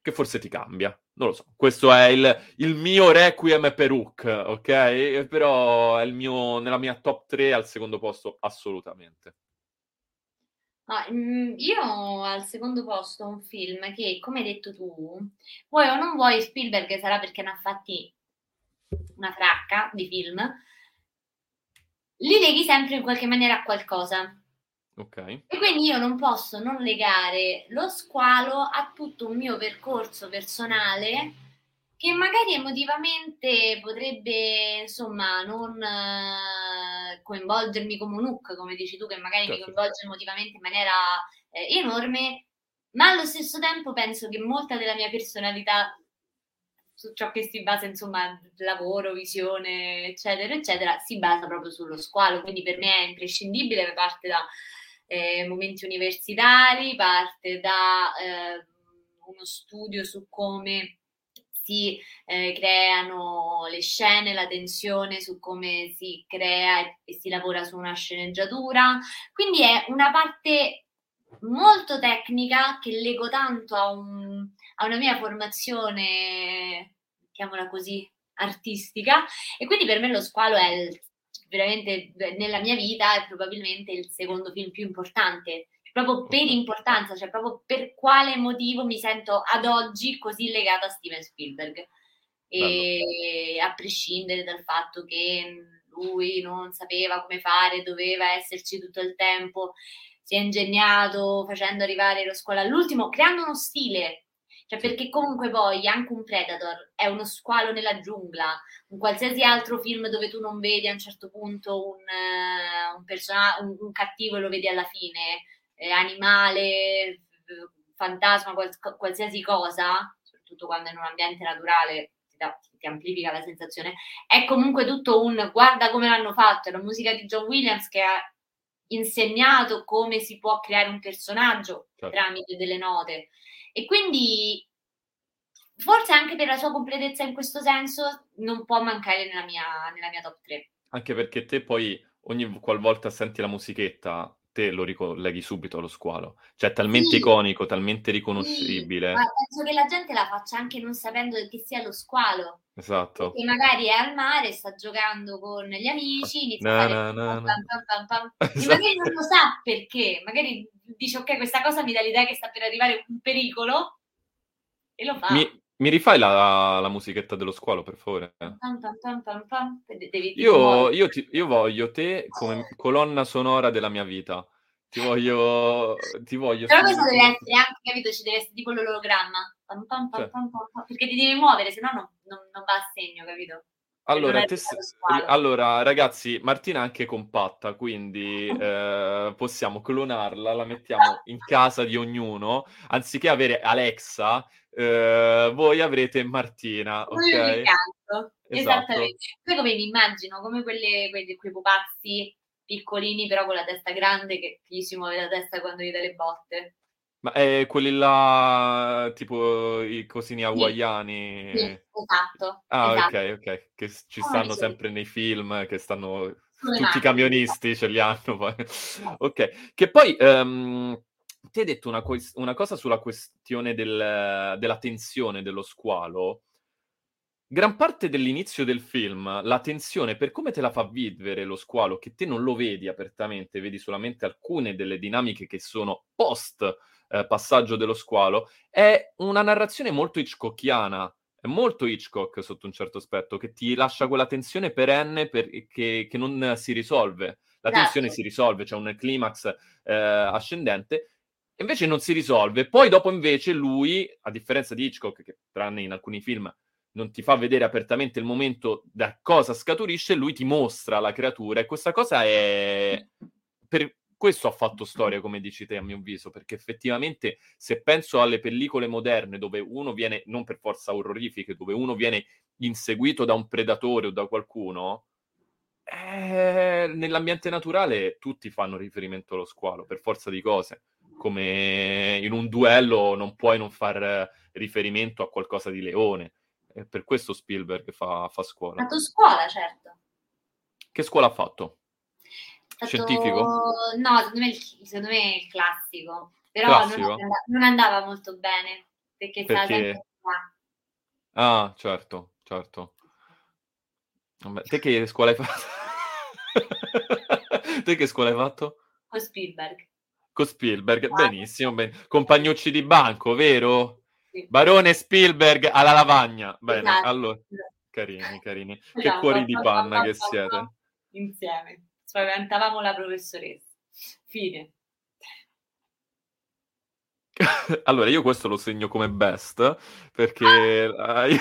che forse ti cambia non lo so, questo è il, il, mio requiem per Hook, ok? Però è il mio, nella mia top 3 al secondo posto assolutamente. Ah, io al secondo posto un film che, come hai detto tu, vuoi o non vuoi, Spielberg sarà perché ne ha fatti una fracca di film, li leghi sempre in qualche maniera a qualcosa. Ok. E quindi io non posso non legare lo squalo a tutto un mio percorso personale che magari emotivamente potrebbe, insomma, non uh, coinvolgermi come un hook, come dici tu, che magari certo. mi coinvolge emotivamente in maniera eh, enorme, ma allo stesso tempo penso che molta della mia personalità su ciò che si basa, insomma, lavoro, visione, eccetera, eccetera, si basa proprio sullo squalo. Quindi per me è imprescindibile, parte da eh, momenti universitari, parte da eh, uno studio su come si eh, creano le scene, la tensione su come si crea e, si lavora su una sceneggiatura. Quindi è una parte molto tecnica che leggo tanto a, un, a una mia formazione, chiamola così, artistica e quindi per me lo squalo è il veramente nella mia vita è probabilmente il secondo film più importante. proprio per importanza, cioè proprio per quale motivo mi sento ad oggi così legata a Steven Spielberg. E a prescindere dal fatto che lui non sapeva come fare, doveva esserci tutto il tempo, si è ingegnato facendo arrivare lo squalo all'ultimo, creando uno stile. Cioè, perché comunque poi anche un Predator è uno squalo nella giungla, un qualsiasi altro film dove tu non vedi a un certo punto un, uh, un, persona- un, un cattivo e lo vedi alla fine, eh, animale, fantasma, quals- qualsiasi cosa, soprattutto quando è in un ambiente naturale, ti, da, ti, amplifica la sensazione, è comunque tutto un guarda come l'hanno fatto, è la musica di John Williams che ha insegnato come si può creare un personaggio certo. tramite delle note. E quindi forse anche per la sua completezza in questo senso non può mancare nella mia, nella mia top 3. Anche perché te poi ogni qualvolta senti la musichetta te lo ricolleghi subito allo squalo. Cioè, talmente sì, iconico, talmente riconoscibile. Sì, ma penso che la gente la faccia anche non sapendo che sia lo squalo. Esatto. Perché magari è al mare, sta giocando con gli amici, inizia na, a fare na, na, pam, pam, pam, esatto. e magari non lo sa perché. Magari dice, ok, questa cosa mi dà l'idea che sta per arrivare un pericolo e lo fa. Mi, mi rifai la, la, musichetta dello squalo, per favore? Io, io, ti, io, voglio te come colonna sonora della mia vita. Ti voglio... Ti voglio Però questo deve essere anche, capito? Ci deve essere tipo l'ologramma. Cioè. Perché ti devi muovere, se no non, non, va a segno, capito? Allora, te, allora, ragazzi, Martina è anche compatta, quindi eh, possiamo clonarla, la mettiamo in casa di ognuno, anziché avere Alexa, eh, voi avrete Martina, ok? Esatto. Esattamente. Poi come mi immagino, come quelle, quei, quei pupazzi piccolini però con la testa grande che gli si muove la testa quando gli dà le botte. Ma è quelli là, tipo i cosini hawaiani? Sì, sì esatto. Ah, esatto. ok, ok, che ci stanno oh, sempre nei film, che stanno... Tutti i camionisti ce li hanno poi. ok, che poi... Um, ti hai detto una, que- una, cosa sulla questione del, della tensione dello squalo. Gran parte dell'inizio del film, la tensione, per come te la fa vivere lo squalo, che te non lo vedi apertamente, vedi solamente alcune delle dinamiche che sono post eh, passaggio dello squalo, è una narrazione molto Hitchcockiana, è molto Hitchcock sotto un certo aspetto, che ti lascia quella tensione perenne per, che, che, non si risolve. La certo. tensione si risolve, c'è un climax eh, ascendente, invece non si risolve. Poi dopo invece lui, a differenza di Hitchcock, che tranne in alcuni film non ti fa vedere apertamente il momento da cosa scaturisce, lui ti mostra la creatura e questa cosa è... Per questo ha fatto storia, come dici te, a mio avviso, perché effettivamente se penso alle pellicole moderne dove uno viene, non per forza orrorifiche, dove uno viene inseguito da un predatore o da qualcuno, eh, nell'ambiente naturale tutti fanno riferimento allo squalo, per forza di cose. Come in un duello non puoi non far riferimento a qualcosa di leone e per questo Spielberg fa, fa scuola. Ha fatto scuola, certo. Che scuola ha fatto? fatto... Scientifico? No, secondo me, secondo me è il classico. Però classico? Non, andava, non, andava, molto bene, perché, perché... Ah, certo, certo. Vabbè, te che scuola hai fatto? te che scuola hai fatto? Con Spielberg. Con Spielberg, ah. benissimo, ben... compagnucci di banco, vero? Barone Spielberg alla lavagna. Bene, esatto. allora, carini, carini. Esatto. Che cuori di panna che siete. Insieme. Spaventavamo la professoressa. Fine. Allora, io questo lo segno come best, perché... Ah. io...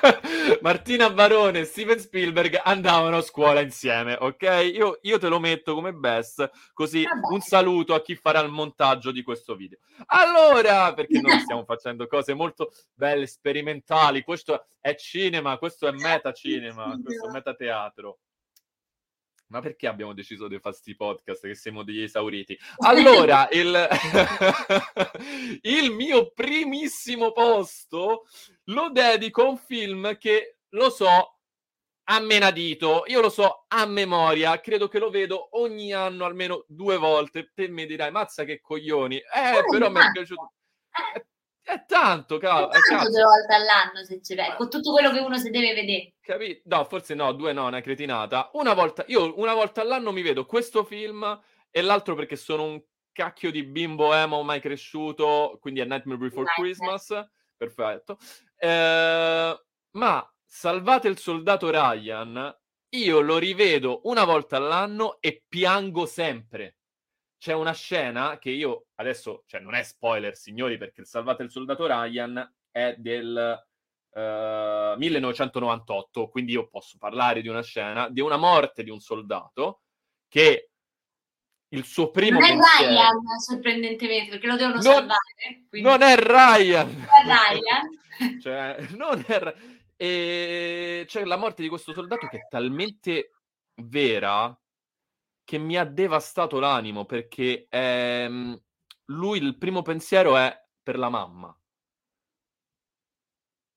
Martina Barone e Steven Spielberg andavano a scuola insieme, ok? Io, io te lo metto come best, così un saluto a chi farà il montaggio di questo video. Allora, perché noi stiamo facendo cose molto belle, sperimentali, questo è cinema, questo è metacinema, questo è metateatro. Ma perché abbiamo deciso di fare questi podcast che siamo degli esauriti? Allora, il... il mio primissimo posto lo dedico a un film che lo so a menadito, io lo so a memoria, credo che lo vedo ogni anno almeno due volte. Te mi dirai, mazza che coglioni. Eh, però mi è piaciuto. È è tanto, cavolo. È tanto due volte all'anno se ci vede, con tutto quello che uno si deve vedere. Capito? No, forse no, due no, una cretinata. Una volta, io una volta all'anno mi vedo questo film e l'altro perché sono un cacchio di bimbo emo mai cresciuto, quindi a Nightmare Before Nightmare. Christmas, perfetto. Eh, ma Salvate il soldato Ryan, io lo rivedo una volta all'anno e piango sempre. C'è una scena che io adesso, cioè non è spoiler, signori, perché il Salvate il soldato Ryan è del eh, 1998, quindi io posso parlare di una scena di una morte di un soldato che il suo primo Non è pensiero Ryan, sorprendentemente, perché lo devono Non- salvare. quindi- non è Ryan. Non è Ryan. cioè, non è e c'è la morte di questo soldato che è talmente vera che mi ha devastato l'animo perché ehm, lui il primo pensiero è per la mamma.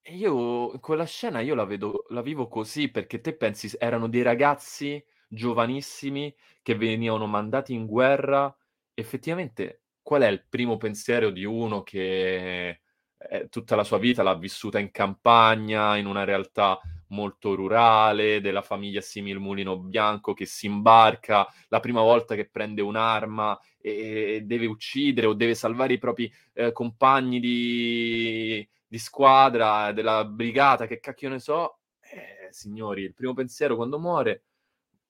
E io quella scena io la vedo, la vivo così perché te pensi erano dei ragazzi giovanissimi che venivano mandati in guerra. Effettivamente, qual è il primo pensiero di uno che eh, tutta la sua vita l'ha vissuta in campagna, in una realtà molto rurale, della famiglia simil mulino bianco che si imbarca la prima volta che prende un'arma e, deve uccidere o deve salvare i propri eh, compagni di, di squadra, della brigata, che cacchio ne so. Eh, signori, il primo pensiero quando muore,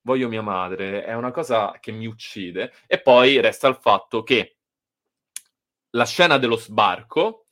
voglio mia madre, è una cosa che mi uccide. E poi resta il fatto che la scena dello sbarco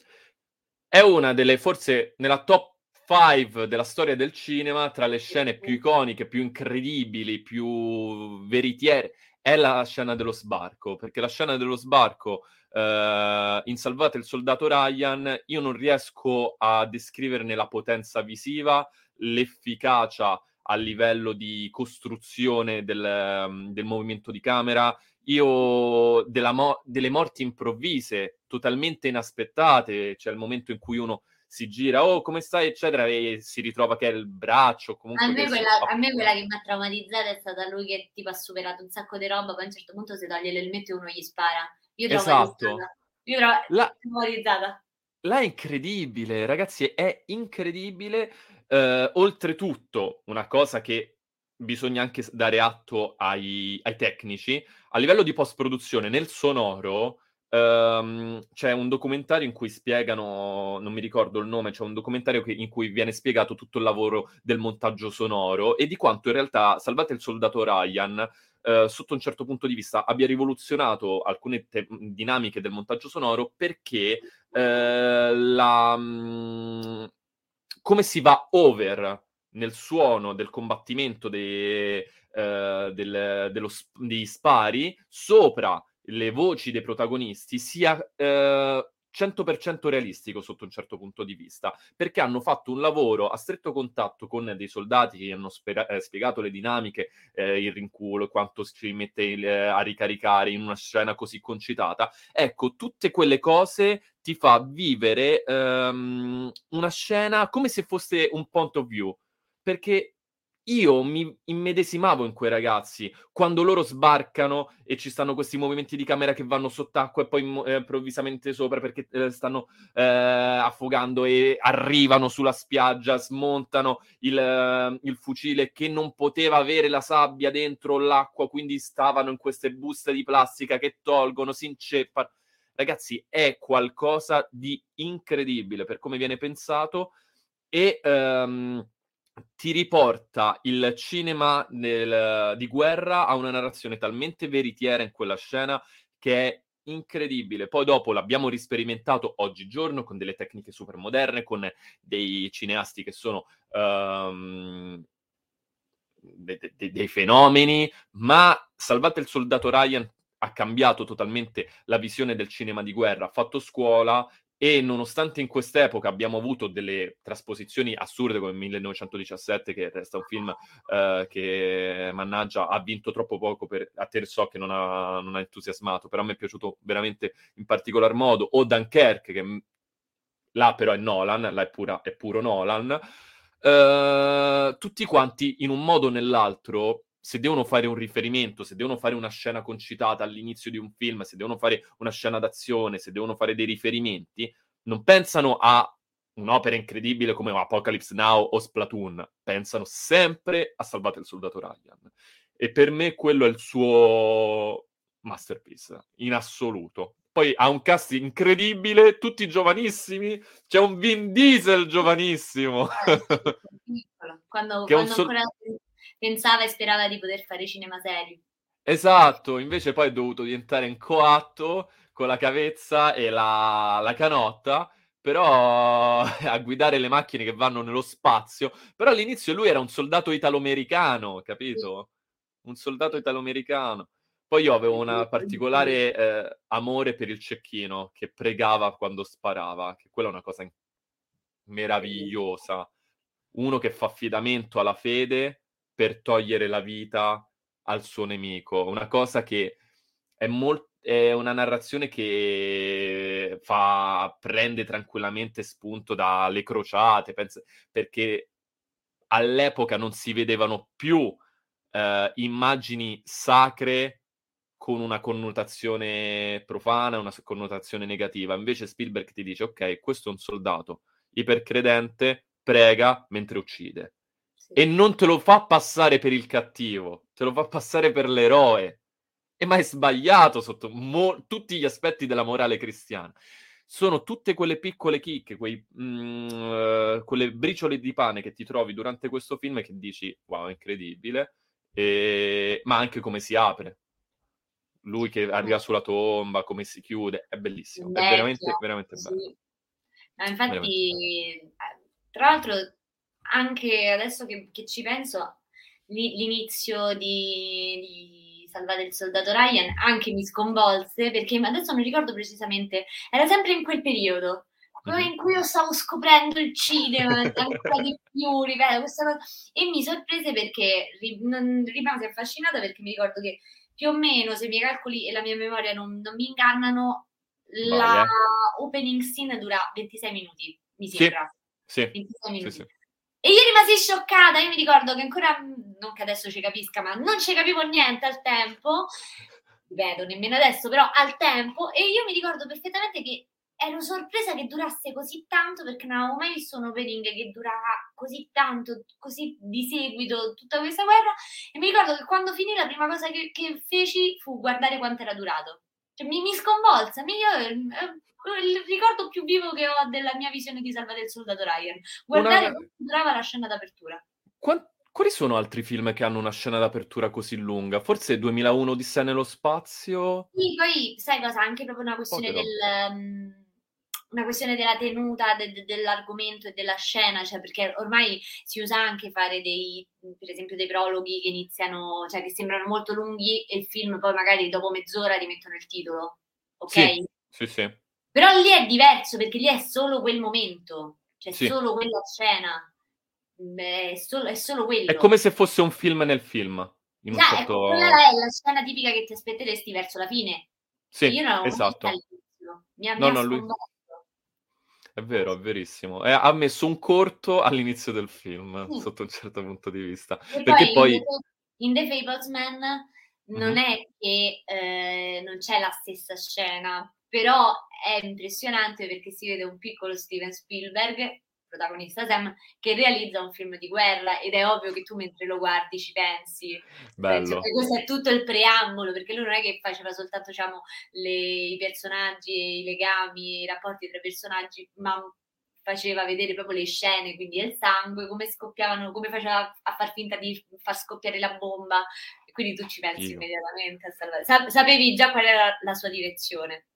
è una delle, forse nella top 5 della storia del cinema, tra le scene più iconiche, più incredibili, più veritiere, è la scena dello sbarco, perché la scena dello sbarco eh, in Salvate il soldato Ryan, io non riesco a descriverne la potenza visiva, l'efficacia a livello di costruzione del, um, del movimento di camera, io della mo- delle morti improvvise, totalmente inaspettate, c'è il momento in cui uno si gira, oh come stai, eccetera, e si ritrova che è il braccio. Comunque A me, quella, a me quella che mi ha traumatizzata è stata lui che tipo ha superato un sacco di roba, poi a un certo punto si toglie l'elmetto e uno gli spara. Io Esatto. traumatizzata. Io trovo La- traumatizzata. Là è incredibile, ragazzi, è incredibile. Eh, oltretutto, una cosa che bisogna anche dare atto ai, ai tecnici, a livello di post-produzione, nel sonoro, ehm, c'è un documentario in cui spiegano, non mi ricordo il nome, c'è un documentario che- in cui viene spiegato tutto il lavoro del montaggio sonoro e di quanto in realtà Salvate il soldato Ryan eh, sotto un certo punto di vista abbia rivoluzionato alcune te- dinamiche del montaggio sonoro perché eh, la, mm, come si va over nel suono del combattimento de- eh, del- dello degli spari sopra le voci dei protagonisti sia eh, 100% realistico sotto un certo punto di vista, perché hanno fatto un lavoro a stretto contatto con dei soldati che hanno spera- eh, spiegato le dinamiche, eh, il rinculo, quanto si mette il- eh, a ricaricare in una scena così concitata. Ecco, tutte quelle cose ti fa vivere ehm, una scena come se fosse un point of view, perché io mi immedesimavo in quei ragazzi quando loro sbarcano e ci stanno questi movimenti di camera che vanno sott'acqua e poi eh, improvvisamente sopra perché eh, stanno eh, affogando e arrivano sulla spiaggia, smontano il, eh, il fucile che non poteva avere la sabbia dentro l'acqua, quindi stavano in queste buste di plastica che tolgono, si inceppano. Ragazzi, è qualcosa di incredibile per come viene pensato e ehm, ti riporta il cinema del- di guerra a una narrazione talmente veritiera in quella scena che è incredibile. Poi dopo l'abbiamo risperimentato oggigiorno con delle tecniche super moderne, con dei cineasti che sono ehm, de- de- dei fenomeni, ma Salvate il soldato Ryan ha cambiato totalmente la visione del cinema di guerra, ha fatto scuola e nonostante in quest'epoca abbiamo avuto delle trasposizioni assurde come 1917, che resta un film eh, che, mannaggia, ha vinto troppo poco per... A te so che non ha, non ha entusiasmato, però me è piaciuto veramente in particolar modo, o Dunkerque, che là però è Nolan, là è, pura, è puro Nolan, eh, tutti quanti in un modo o nell'altro, se devono fare un riferimento, se devono fare una scena concitata all'inizio di un film, se devono fare una scena d'azione, se devono fare dei riferimenti, non pensano a un'opera incredibile come Apocalypse Now o Splatoon, pensano sempre a Salvate il soldato Ryan. E per me quello è il suo masterpiece, in assoluto. Poi ha un cast incredibile, tutti giovanissimi, c'è un Vin Diesel giovanissimo. Quando, quando sol- ancora pensava e sperava di poter fare cinema serio. Esatto, invece poi è dovuto diventare in coatto con la cavezza e la, la canotta, però a guidare le macchine che vanno nello spazio. Però all'inizio lui era un soldato italo-americano, capito? Un soldato italo-americano. Poi io avevo un particolare eh, amore per il cecchino che pregava quando sparava, che quella è una cosa meravigliosa. Uno che fa affidamento alla fede per togliere la vita al suo nemico. Una cosa che è, molt- è una narrazione che fa, prende tranquillamente spunto dalle crociate, penso, perché all'epoca non si vedevano più eh, immagini sacre con una connotazione profana, una connotazione negativa. Invece Spielberg ti dice, ok, questo è un soldato ipercredente, prega mentre uccide. Sì. E non te lo fa passare per il cattivo, te lo fa passare per l'eroe. E ma è sbagliato sotto mo- tutti gli aspetti della morale cristiana. Sono tutte quelle piccole chicche, quei, mm, uh, quelle briciole di pane che ti trovi durante questo film che dici, wow, è incredibile, e... ma anche come si apre lui che arriva sulla tomba, come si chiude, è bellissimo, Vecchia, è veramente, veramente sì. bello. No, infatti, veramente bello. tra l'altro, anche adesso che, che ci penso, l'inizio di, di Salvate il soldato Ryan anche mi sconvolse perché adesso non ricordo precisamente, era sempre in quel periodo mm-hmm. in cui io stavo scoprendo il cinema ancora di più, ripeto, questa cosa, e mi sorprese perché rimasi affascinata perché mi ricordo che più o meno, se i miei calcoli e la mia memoria non, non mi ingannano, la opening scene dura 26 minuti, mi sembra. Sì, 26 minuti. Sì, sì. E io rimasi scioccata, io mi ricordo che ancora, non che adesso ci capisca, ma non ci capivo niente al tempo, ripeto, nemmeno adesso, però al tempo, e io mi ricordo perfettamente che ero sorpresa che durasse così tanto perché non avevo mai visto un opening che durava così tanto, così di seguito tutta questa guerra. E mi ricordo che quando finì la prima cosa che, che feci fu guardare quanto era durato. Cioè, mi, mi sconvolse, mi, io, eh, il ricordo più vivo che ho della mia visione di Salva del Soldato Ryan, guardare Una... quanto durava la scena d'apertura. Quant- quali sono altri film che hanno una scena d'apertura così lunga? Forse 2001 Odissea nello spazio? Sì, poi sai cosa? Anche proprio una questione del... Um, una questione della tenuta de- de- dell'argomento e della scena, cioè perché ormai si usa anche fare dei, per esempio, dei prologhi che iniziano, cioè che sembrano molto lunghi e il film poi magari dopo mezz'ora rimettono il titolo, ok? Sì, sì, sì. Però lì è diverso perché lì è solo quel momento, cioè sì. solo quella scena, è solo, è solo quello. È come se fosse un film nel film. In un certo... quella è la scena tipica che ti aspetteresti verso la fine. Sì, Io non esatto. Mi ha, no, mi no, lui... È vero, è verissimo. E ha messo un corto all'inizio del film, sì. sotto un certo punto di vista. E Perché poi, poi... In The Fablesman non mm-hmm. è che eh, non c'è la stessa scena, però è impressionante perché si vede un piccolo Steven Spielberg protagonista Sam, che realizza un film di guerra ed è ovvio che tu mentre lo guardi ci pensi. Bello. Cioè, questo è tutto il preambolo, perché lui non è che faceva soltanto diciamo, le, i personaggi, i legami, i rapporti tra i personaggi, ma faceva vedere proprio le scene, quindi il sangue, come scoppiavano, come faceva a far finta di far scoppiare la bomba, e quindi tu ci pensi Io. immediatamente a salvare. Sapevi già qual era la sua direzione.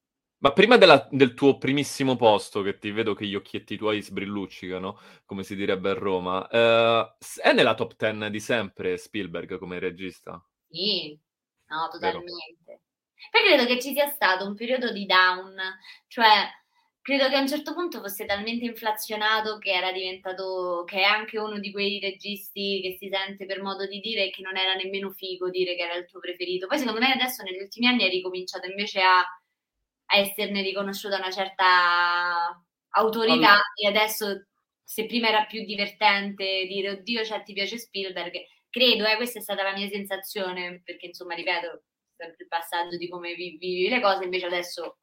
Ma prima della, del tuo primissimo posto, che ti vedo che gli occhietti tuoi sbrilluccicano, come si direbbe a Roma, eh, è nella top 10 di sempre Spielberg come regista? Sì, no, totalmente. Vero. Poi credo che ci sia stato un periodo di down, cioè credo che a un certo punto fosse talmente inflazionato che era diventato, che è anche uno di quei registi che si sente per modo di dire che non era nemmeno figo dire che era il tuo preferito. Poi secondo me adesso negli ultimi anni è ricominciato invece a a esserne riconosciuta una certa autorità allora. e adesso se prima era più divertente dire oddio cioè ti piace Spielberg credo, eh, questa è stata la mia sensazione perché insomma ripeto sempre il passaggio di come vivi le cose invece adesso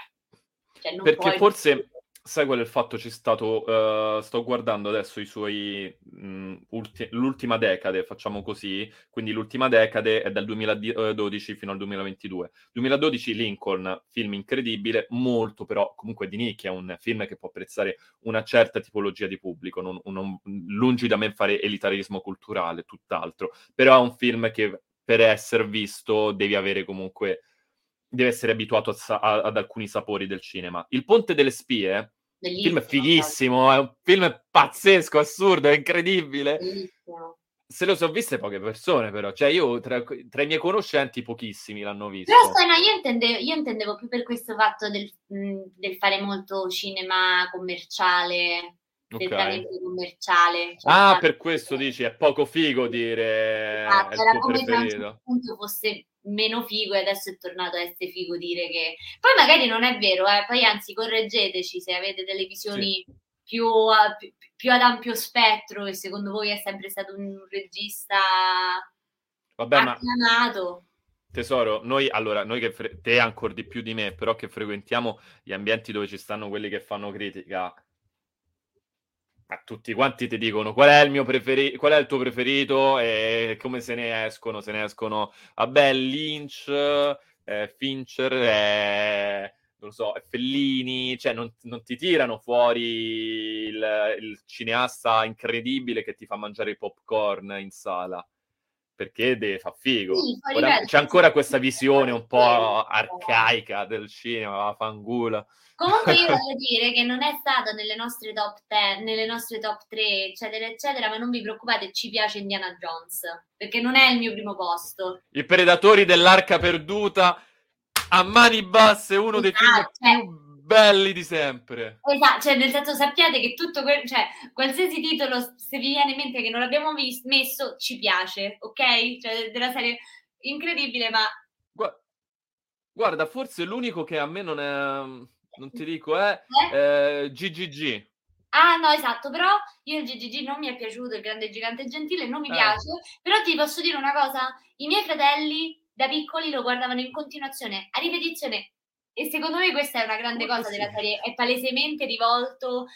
cioè, perché forse sai qual è il fatto? C'è stato, uh, sto guardando adesso i suoi mh, ulti- l'ultima decade, facciamo così, quindi l'ultima decade è dal 2012 fino al 2022. 2012 Lincoln, film incredibile, molto però comunque di nicchia, un film che può apprezzare una certa tipologia di pubblico, non, non, lungi da me fare elitarismo culturale, tutt'altro, però è un film che per essere visto devi avere comunque deve essere abituato a, a, ad alcuni sapori del cinema. Il Ponte delle Spie, il film è fighissimo, è un film pazzesco, assurdo, è incredibile. Bellissimo. Se lo sono viste poche persone, però, cioè io tra, tra, i miei conoscenti pochissimi l'hanno visto. Però sai, no, io intendevo, io intendevo più per questo fatto del, del fare molto cinema commerciale, okay. commerciale. Cioè, ah, per questo dici, è poco figo dire ah, tuo come se a un certo punto fosse meno figo e adesso è tornato a essere figo dire che... Poi magari non è vero, eh? poi anzi correggeteci se avete delle visioni sì. più, più, più, ad ampio spettro e secondo voi è sempre stato un regista Vabbè, acclamato. Ma... Tesoro, noi allora, noi che fre- te ancora di più di me, però che frequentiamo gli ambienti dove ci stanno quelli che fanno critica, a tutti quanti ti dicono qual è il mio preferito, qual è il tuo preferito e come se ne escono, se ne escono, vabbè, Lynch, eh, Fincher, eh, non lo so, Fellini, cioè non, non ti tirano fuori il, il, cineasta incredibile che ti fa mangiare i popcorn in sala. Perché deve fa figo. Sì, Ora, c'è ancora questa visione un po' arcaica del cinema, fangula. Comunque io voglio dire che non è stato nelle nostre top 10, nelle nostre top 3, eccetera, eccetera, ma non vi preoccupate, ci piace Indiana Jones, perché non è il mio primo posto. I Predatori dell'Arca Perduta a mani basse, uno dei film cioè, più belli di sempre. Esatto, cioè nel senso sappiate che tutto quel, cioè qualsiasi titolo se vi viene in mente che non l'abbiamo vis- messo ci piace, ok? Cioè della serie incredibile, ma Guarda, forse l'unico che a me non è non ti dico, è eh? eh, GGG. Ah no, esatto, però io il GGG non mi è piaciuto, il grande gigante gentile non mi eh. piace, però ti posso dire una cosa, i miei fratelli da piccoli lo guardavano in continuazione, a ripetizione, e secondo me questa è una grande cosa sì. della serie, è palesemente rivolto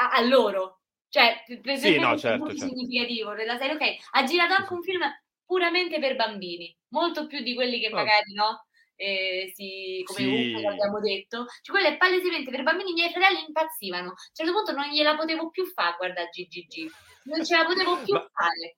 a, a loro, cioè per sì, no, certo, molto certo. significativo della serie, ok, ha girato anche un film puramente per bambini, molto più di quelli che oh. magari no, eh, si, come sì. abbiamo detto, cioè quello è palesemente per bambini, i miei fratelli impazzivano. A un certo punto non gliela potevo più fare, guarda GGG, non ce la potevo più Ma... fare.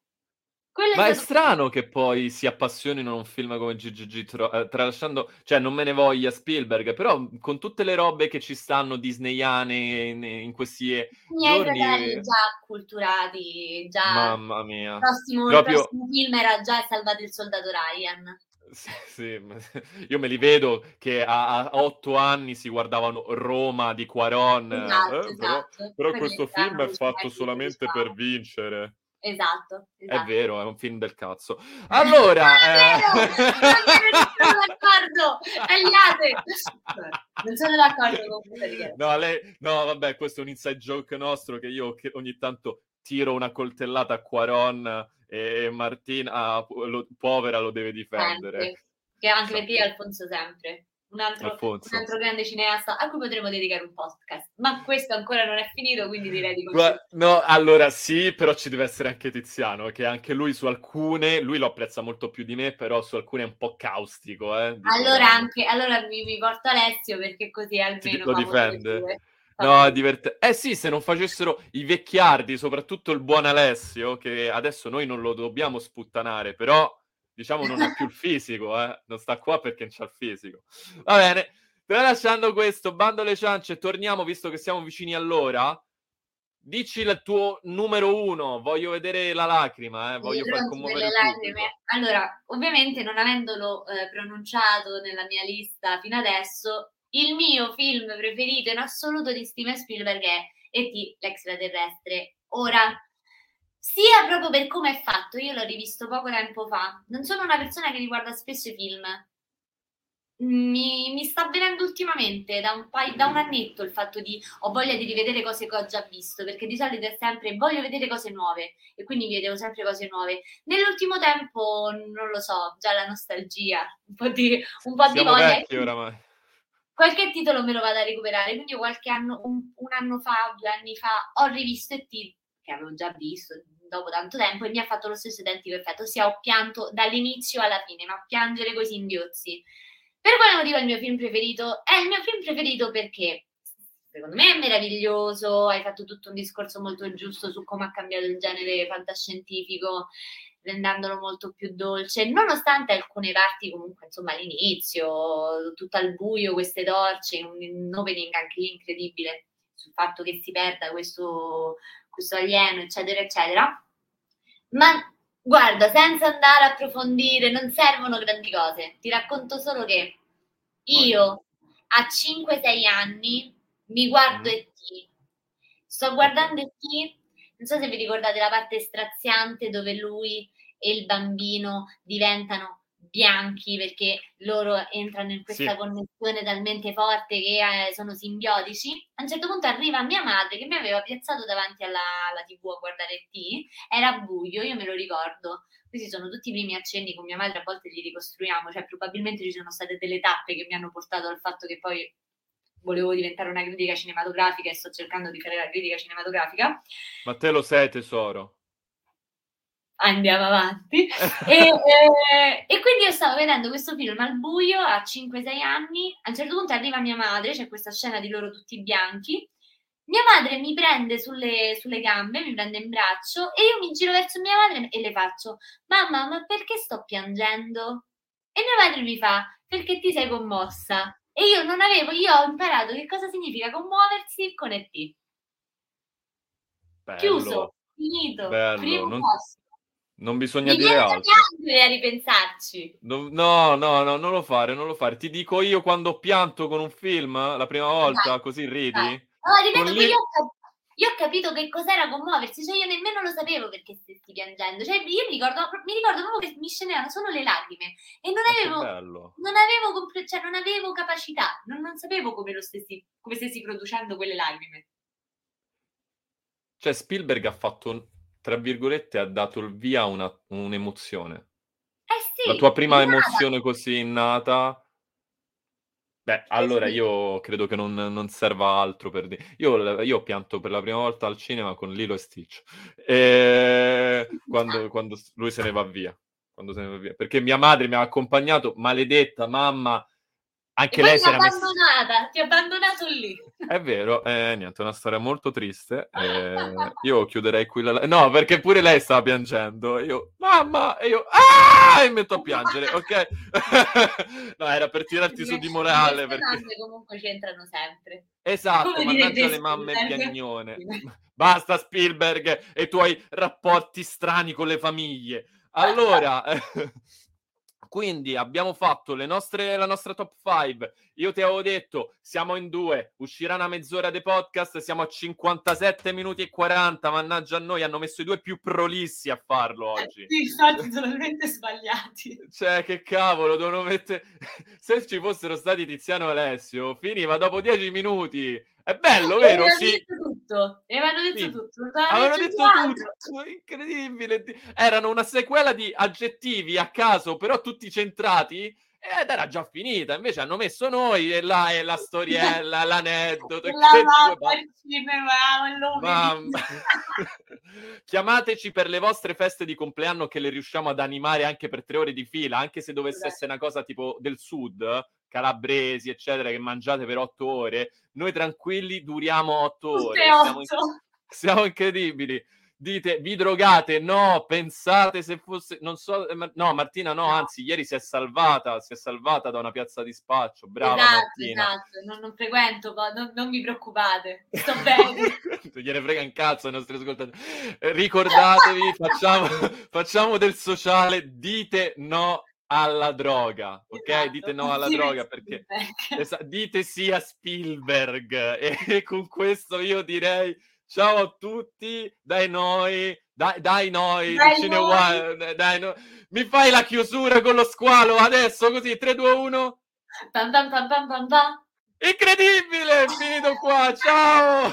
Quello Ma è, stato... è, strano che poi si appassionino a un film come GGG, tro- eh, tralasciando, cioè non me ne voglia Spielberg, però con tutte le robe che ci stanno disneyane in, in questi miei giorni... fratelli già culturati, già... Mamma mia. Il prossimo, Proprio... il prossimo film era già Salvato il soldato Ryan. Sì, sì, io me li vedo che a, a, otto anni si guardavano Roma di Quaron, esatto, eh, esatto. però, però questo film è fatto solamente per vincere. Esatto, esatto, È vero, è un film del cazzo. Allora... eh... non sono d'accordo! Tagliate! Non sono d'accordo con no, lei... no, vabbè, questo è un inside joke nostro che io ogni tanto tiro una coltellata a Quaron e Martina, lo, povera, lo deve difendere. Sempre. Che anche perché è Alfonso sempre. Un altro, un altro, grande cineasta a cui potremmo dedicare un podcast, ma questo ancora non è finito, quindi direi di continuare. No, allora sì, però ci deve essere anche Tiziano, che anche lui su alcune, lui lo apprezza molto più di me, però su alcune è un po' caustico. Eh, allora, anche, allora mi, mi, porto Alessio perché così almeno lo difende. No, è divertente. Eh sì, se non facessero i vecchiardi, soprattutto il buon Alessio, che adesso noi non lo dobbiamo sputtanare, però diciamo non ha più il fisico, eh? non sta qua perché non c'ha il fisico. Va bene, tralasciando questo, bando le ciance, torniamo visto che siamo vicini all'ora. Dici il tuo numero uno, voglio vedere la lacrima, eh? voglio far commuovere le lacrime. Allora, ovviamente non avendolo eh, pronunciato nella mia lista fino adesso, il mio film preferito in assoluto di Steven Spielberg è E.T. l'extraterrestre. Ora, sia proprio per come è fatto, io l'ho rivisto poco tempo fa. Non sono una persona che riguarda spesso i film. Mi, mi sta avvenendo ultimamente da un, paio, da un annetto il fatto di ho voglia di rivedere cose che ho già visto perché di solito è sempre voglio vedere cose nuove e quindi vedevo sempre cose nuove. Nell'ultimo tempo non lo so, già la nostalgia, un po' di, un po di voglia. Vecchi oramai qualche titolo me lo vado a recuperare. Quindi qualche anno, un, un anno fa, due anni fa, ho rivisto E.T., che avevo già visto dopo tanto tempo, e mi ha fatto lo stesso identico effetto, ossia ho pianto dall'inizio alla fine, ma piangere così inghiozi. Per quale motivo è il mio film preferito? È il mio film preferito perché secondo me è meraviglioso, hai fatto tutto un discorso molto giusto su come ha cambiato il genere fantascientifico, rendendolo molto più dolce, nonostante alcune parti comunque, insomma, all'inizio, tutto al buio, queste torce, un, opening anche lì incredibile sul fatto che si perda questo, questo alieno, eccetera, eccetera. Ma guarda, senza andare a approfondire, non servono grandi cose. Ti racconto solo che io a 5-6 anni mi guardo mm. E.T. Sto guardando E.T. Non so se vi ricordate la parte straziante dove lui e il bambino diventano bianchi perché loro entrano in questa sì. connessione talmente forte che eh, sono simbiotici. A un certo punto arriva mia madre che mi aveva piazzato davanti alla, alla TV a guardare T, era buio, io me lo ricordo. Questi sono tutti i primi accenni con mia madre, a volte li ricostruiamo, cioè probabilmente ci sono state delle tappe che mi hanno portato al fatto che poi volevo diventare una critica cinematografica e sto cercando di fare la critica cinematografica. Ma te lo sei tesoro? Andiamo avanti. e, eh, e, quindi io stavo vedendo questo film al buio a 5-6 anni. A un certo punto arriva mia madre, c'è questa scena di loro tutti bianchi. Mia madre mi prende sulle, sulle gambe, mi prende in braccio e io mi giro verso mia madre e le faccio: Mamma, ma perché sto piangendo? E mia madre mi fa: Perché ti sei commossa. E io non avevo, io ho imparato che cosa significa commuoversi con ET. Bello, Chiuso, finito, bello. primo non, posto. Non bisogna Mi dire altro. a ripensarci. No, no, no, no, non lo fare, non lo fare. Ti dico io quando ho pianto con un film la prima volta, dai, così ridi. Dai. No, ripeto, lì... io, ho, io, ho capito che cos'era commuoversi, cioè io nemmeno lo sapevo perché stessi piangendo. Cioè, io mi ricordo, mi ricordo proprio che mi scendevano solo le lacrime e non avevo, non avevo, compre- cioè, non avevo capacità, non, non sapevo come, lo stessi, come stessi producendo quelle lacrime. Cioè, Spielberg ha fatto tra virgolette, ha dato il via a una, un'emozione. Eh sì, La tua prima emozione così innata. Beh, eh allora io credo che non, non serva altro per dire. Io, io, ho pianto per la prima volta al cinema con Lilo e Stitch. E... Quando, quando, lui se ne va via. Quando se ne va via. Perché mia madre mi ha accompagnato, maledetta mamma, anche lei si era abbandonata, messa... ti ha abbandonato lì. È vero, eh, niente, è una storia molto triste. Eh, io chiuderei qui la... No, perché pure lei stava piangendo. Io, mamma, e io, ah! E metto a piangere, ok? no, era per tirarti su di morale. Le perché... comunque c'entrano sempre. Esatto, Come mannaggia le mamme piagnone. Basta Spielberg e i tuoi rapporti strani con le famiglie. Allora... Quindi abbiamo fatto nostre, la nostra top 5. Io ti avevo detto, siamo in due, uscirà una mezz'ora di podcast, siamo a 57 minuti e 40, mannaggia a noi, hanno messo i due più prolissi a farlo eh, oggi. Sì, infatti totalmente sbagliati. Cioè, che cavolo, devono mettere... Se ci fossero stati Tiziano e Alessio, finiva dopo 10 minuti. È bello, vero? Avevano sì. detto tutto. Avevano detto sì. tutto. Avevano detto tutto. Incredibile. Erano una sequela di aggettivi a caso, però tutti centrati ed era già finita. Invece hanno messo noi e là è la storiella, l'aneddoto. La mamma, Chiamateci per le vostre feste di compleanno che le riusciamo ad animare anche per tre ore di fila, anche se dovesse esatto. essere una cosa tipo del sud calabresi, eccetera, che mangiate per otto ore, noi tranquilli duriamo otto ore. Siamo, siamo, incredibili. Dite, vi drogate? No, pensate se fosse... Non so, eh, no, Martina no, anzi, ieri si è salvata, si è salvata da una piazza di spaccio. Brava esatto, Martina. Esatto, non, non frequento, non, non, vi preoccupate, sto bene. Gliene frega un cazzo ai nostri ascoltatori. Ricordatevi, facciamo, facciamo del sociale, dite no alla droga, ok? Esatto. Dite no alla droga perché es- dite sì a Spielberg e con questo io direi ciao a tutti, dai noi, dai, dai noi, dai, noi. dai no. mi fai la chiusura con lo squalo adesso così 3 2 1 pam, pam, pam, pam, pam, pam. Incredibile, è finito qua, ciao!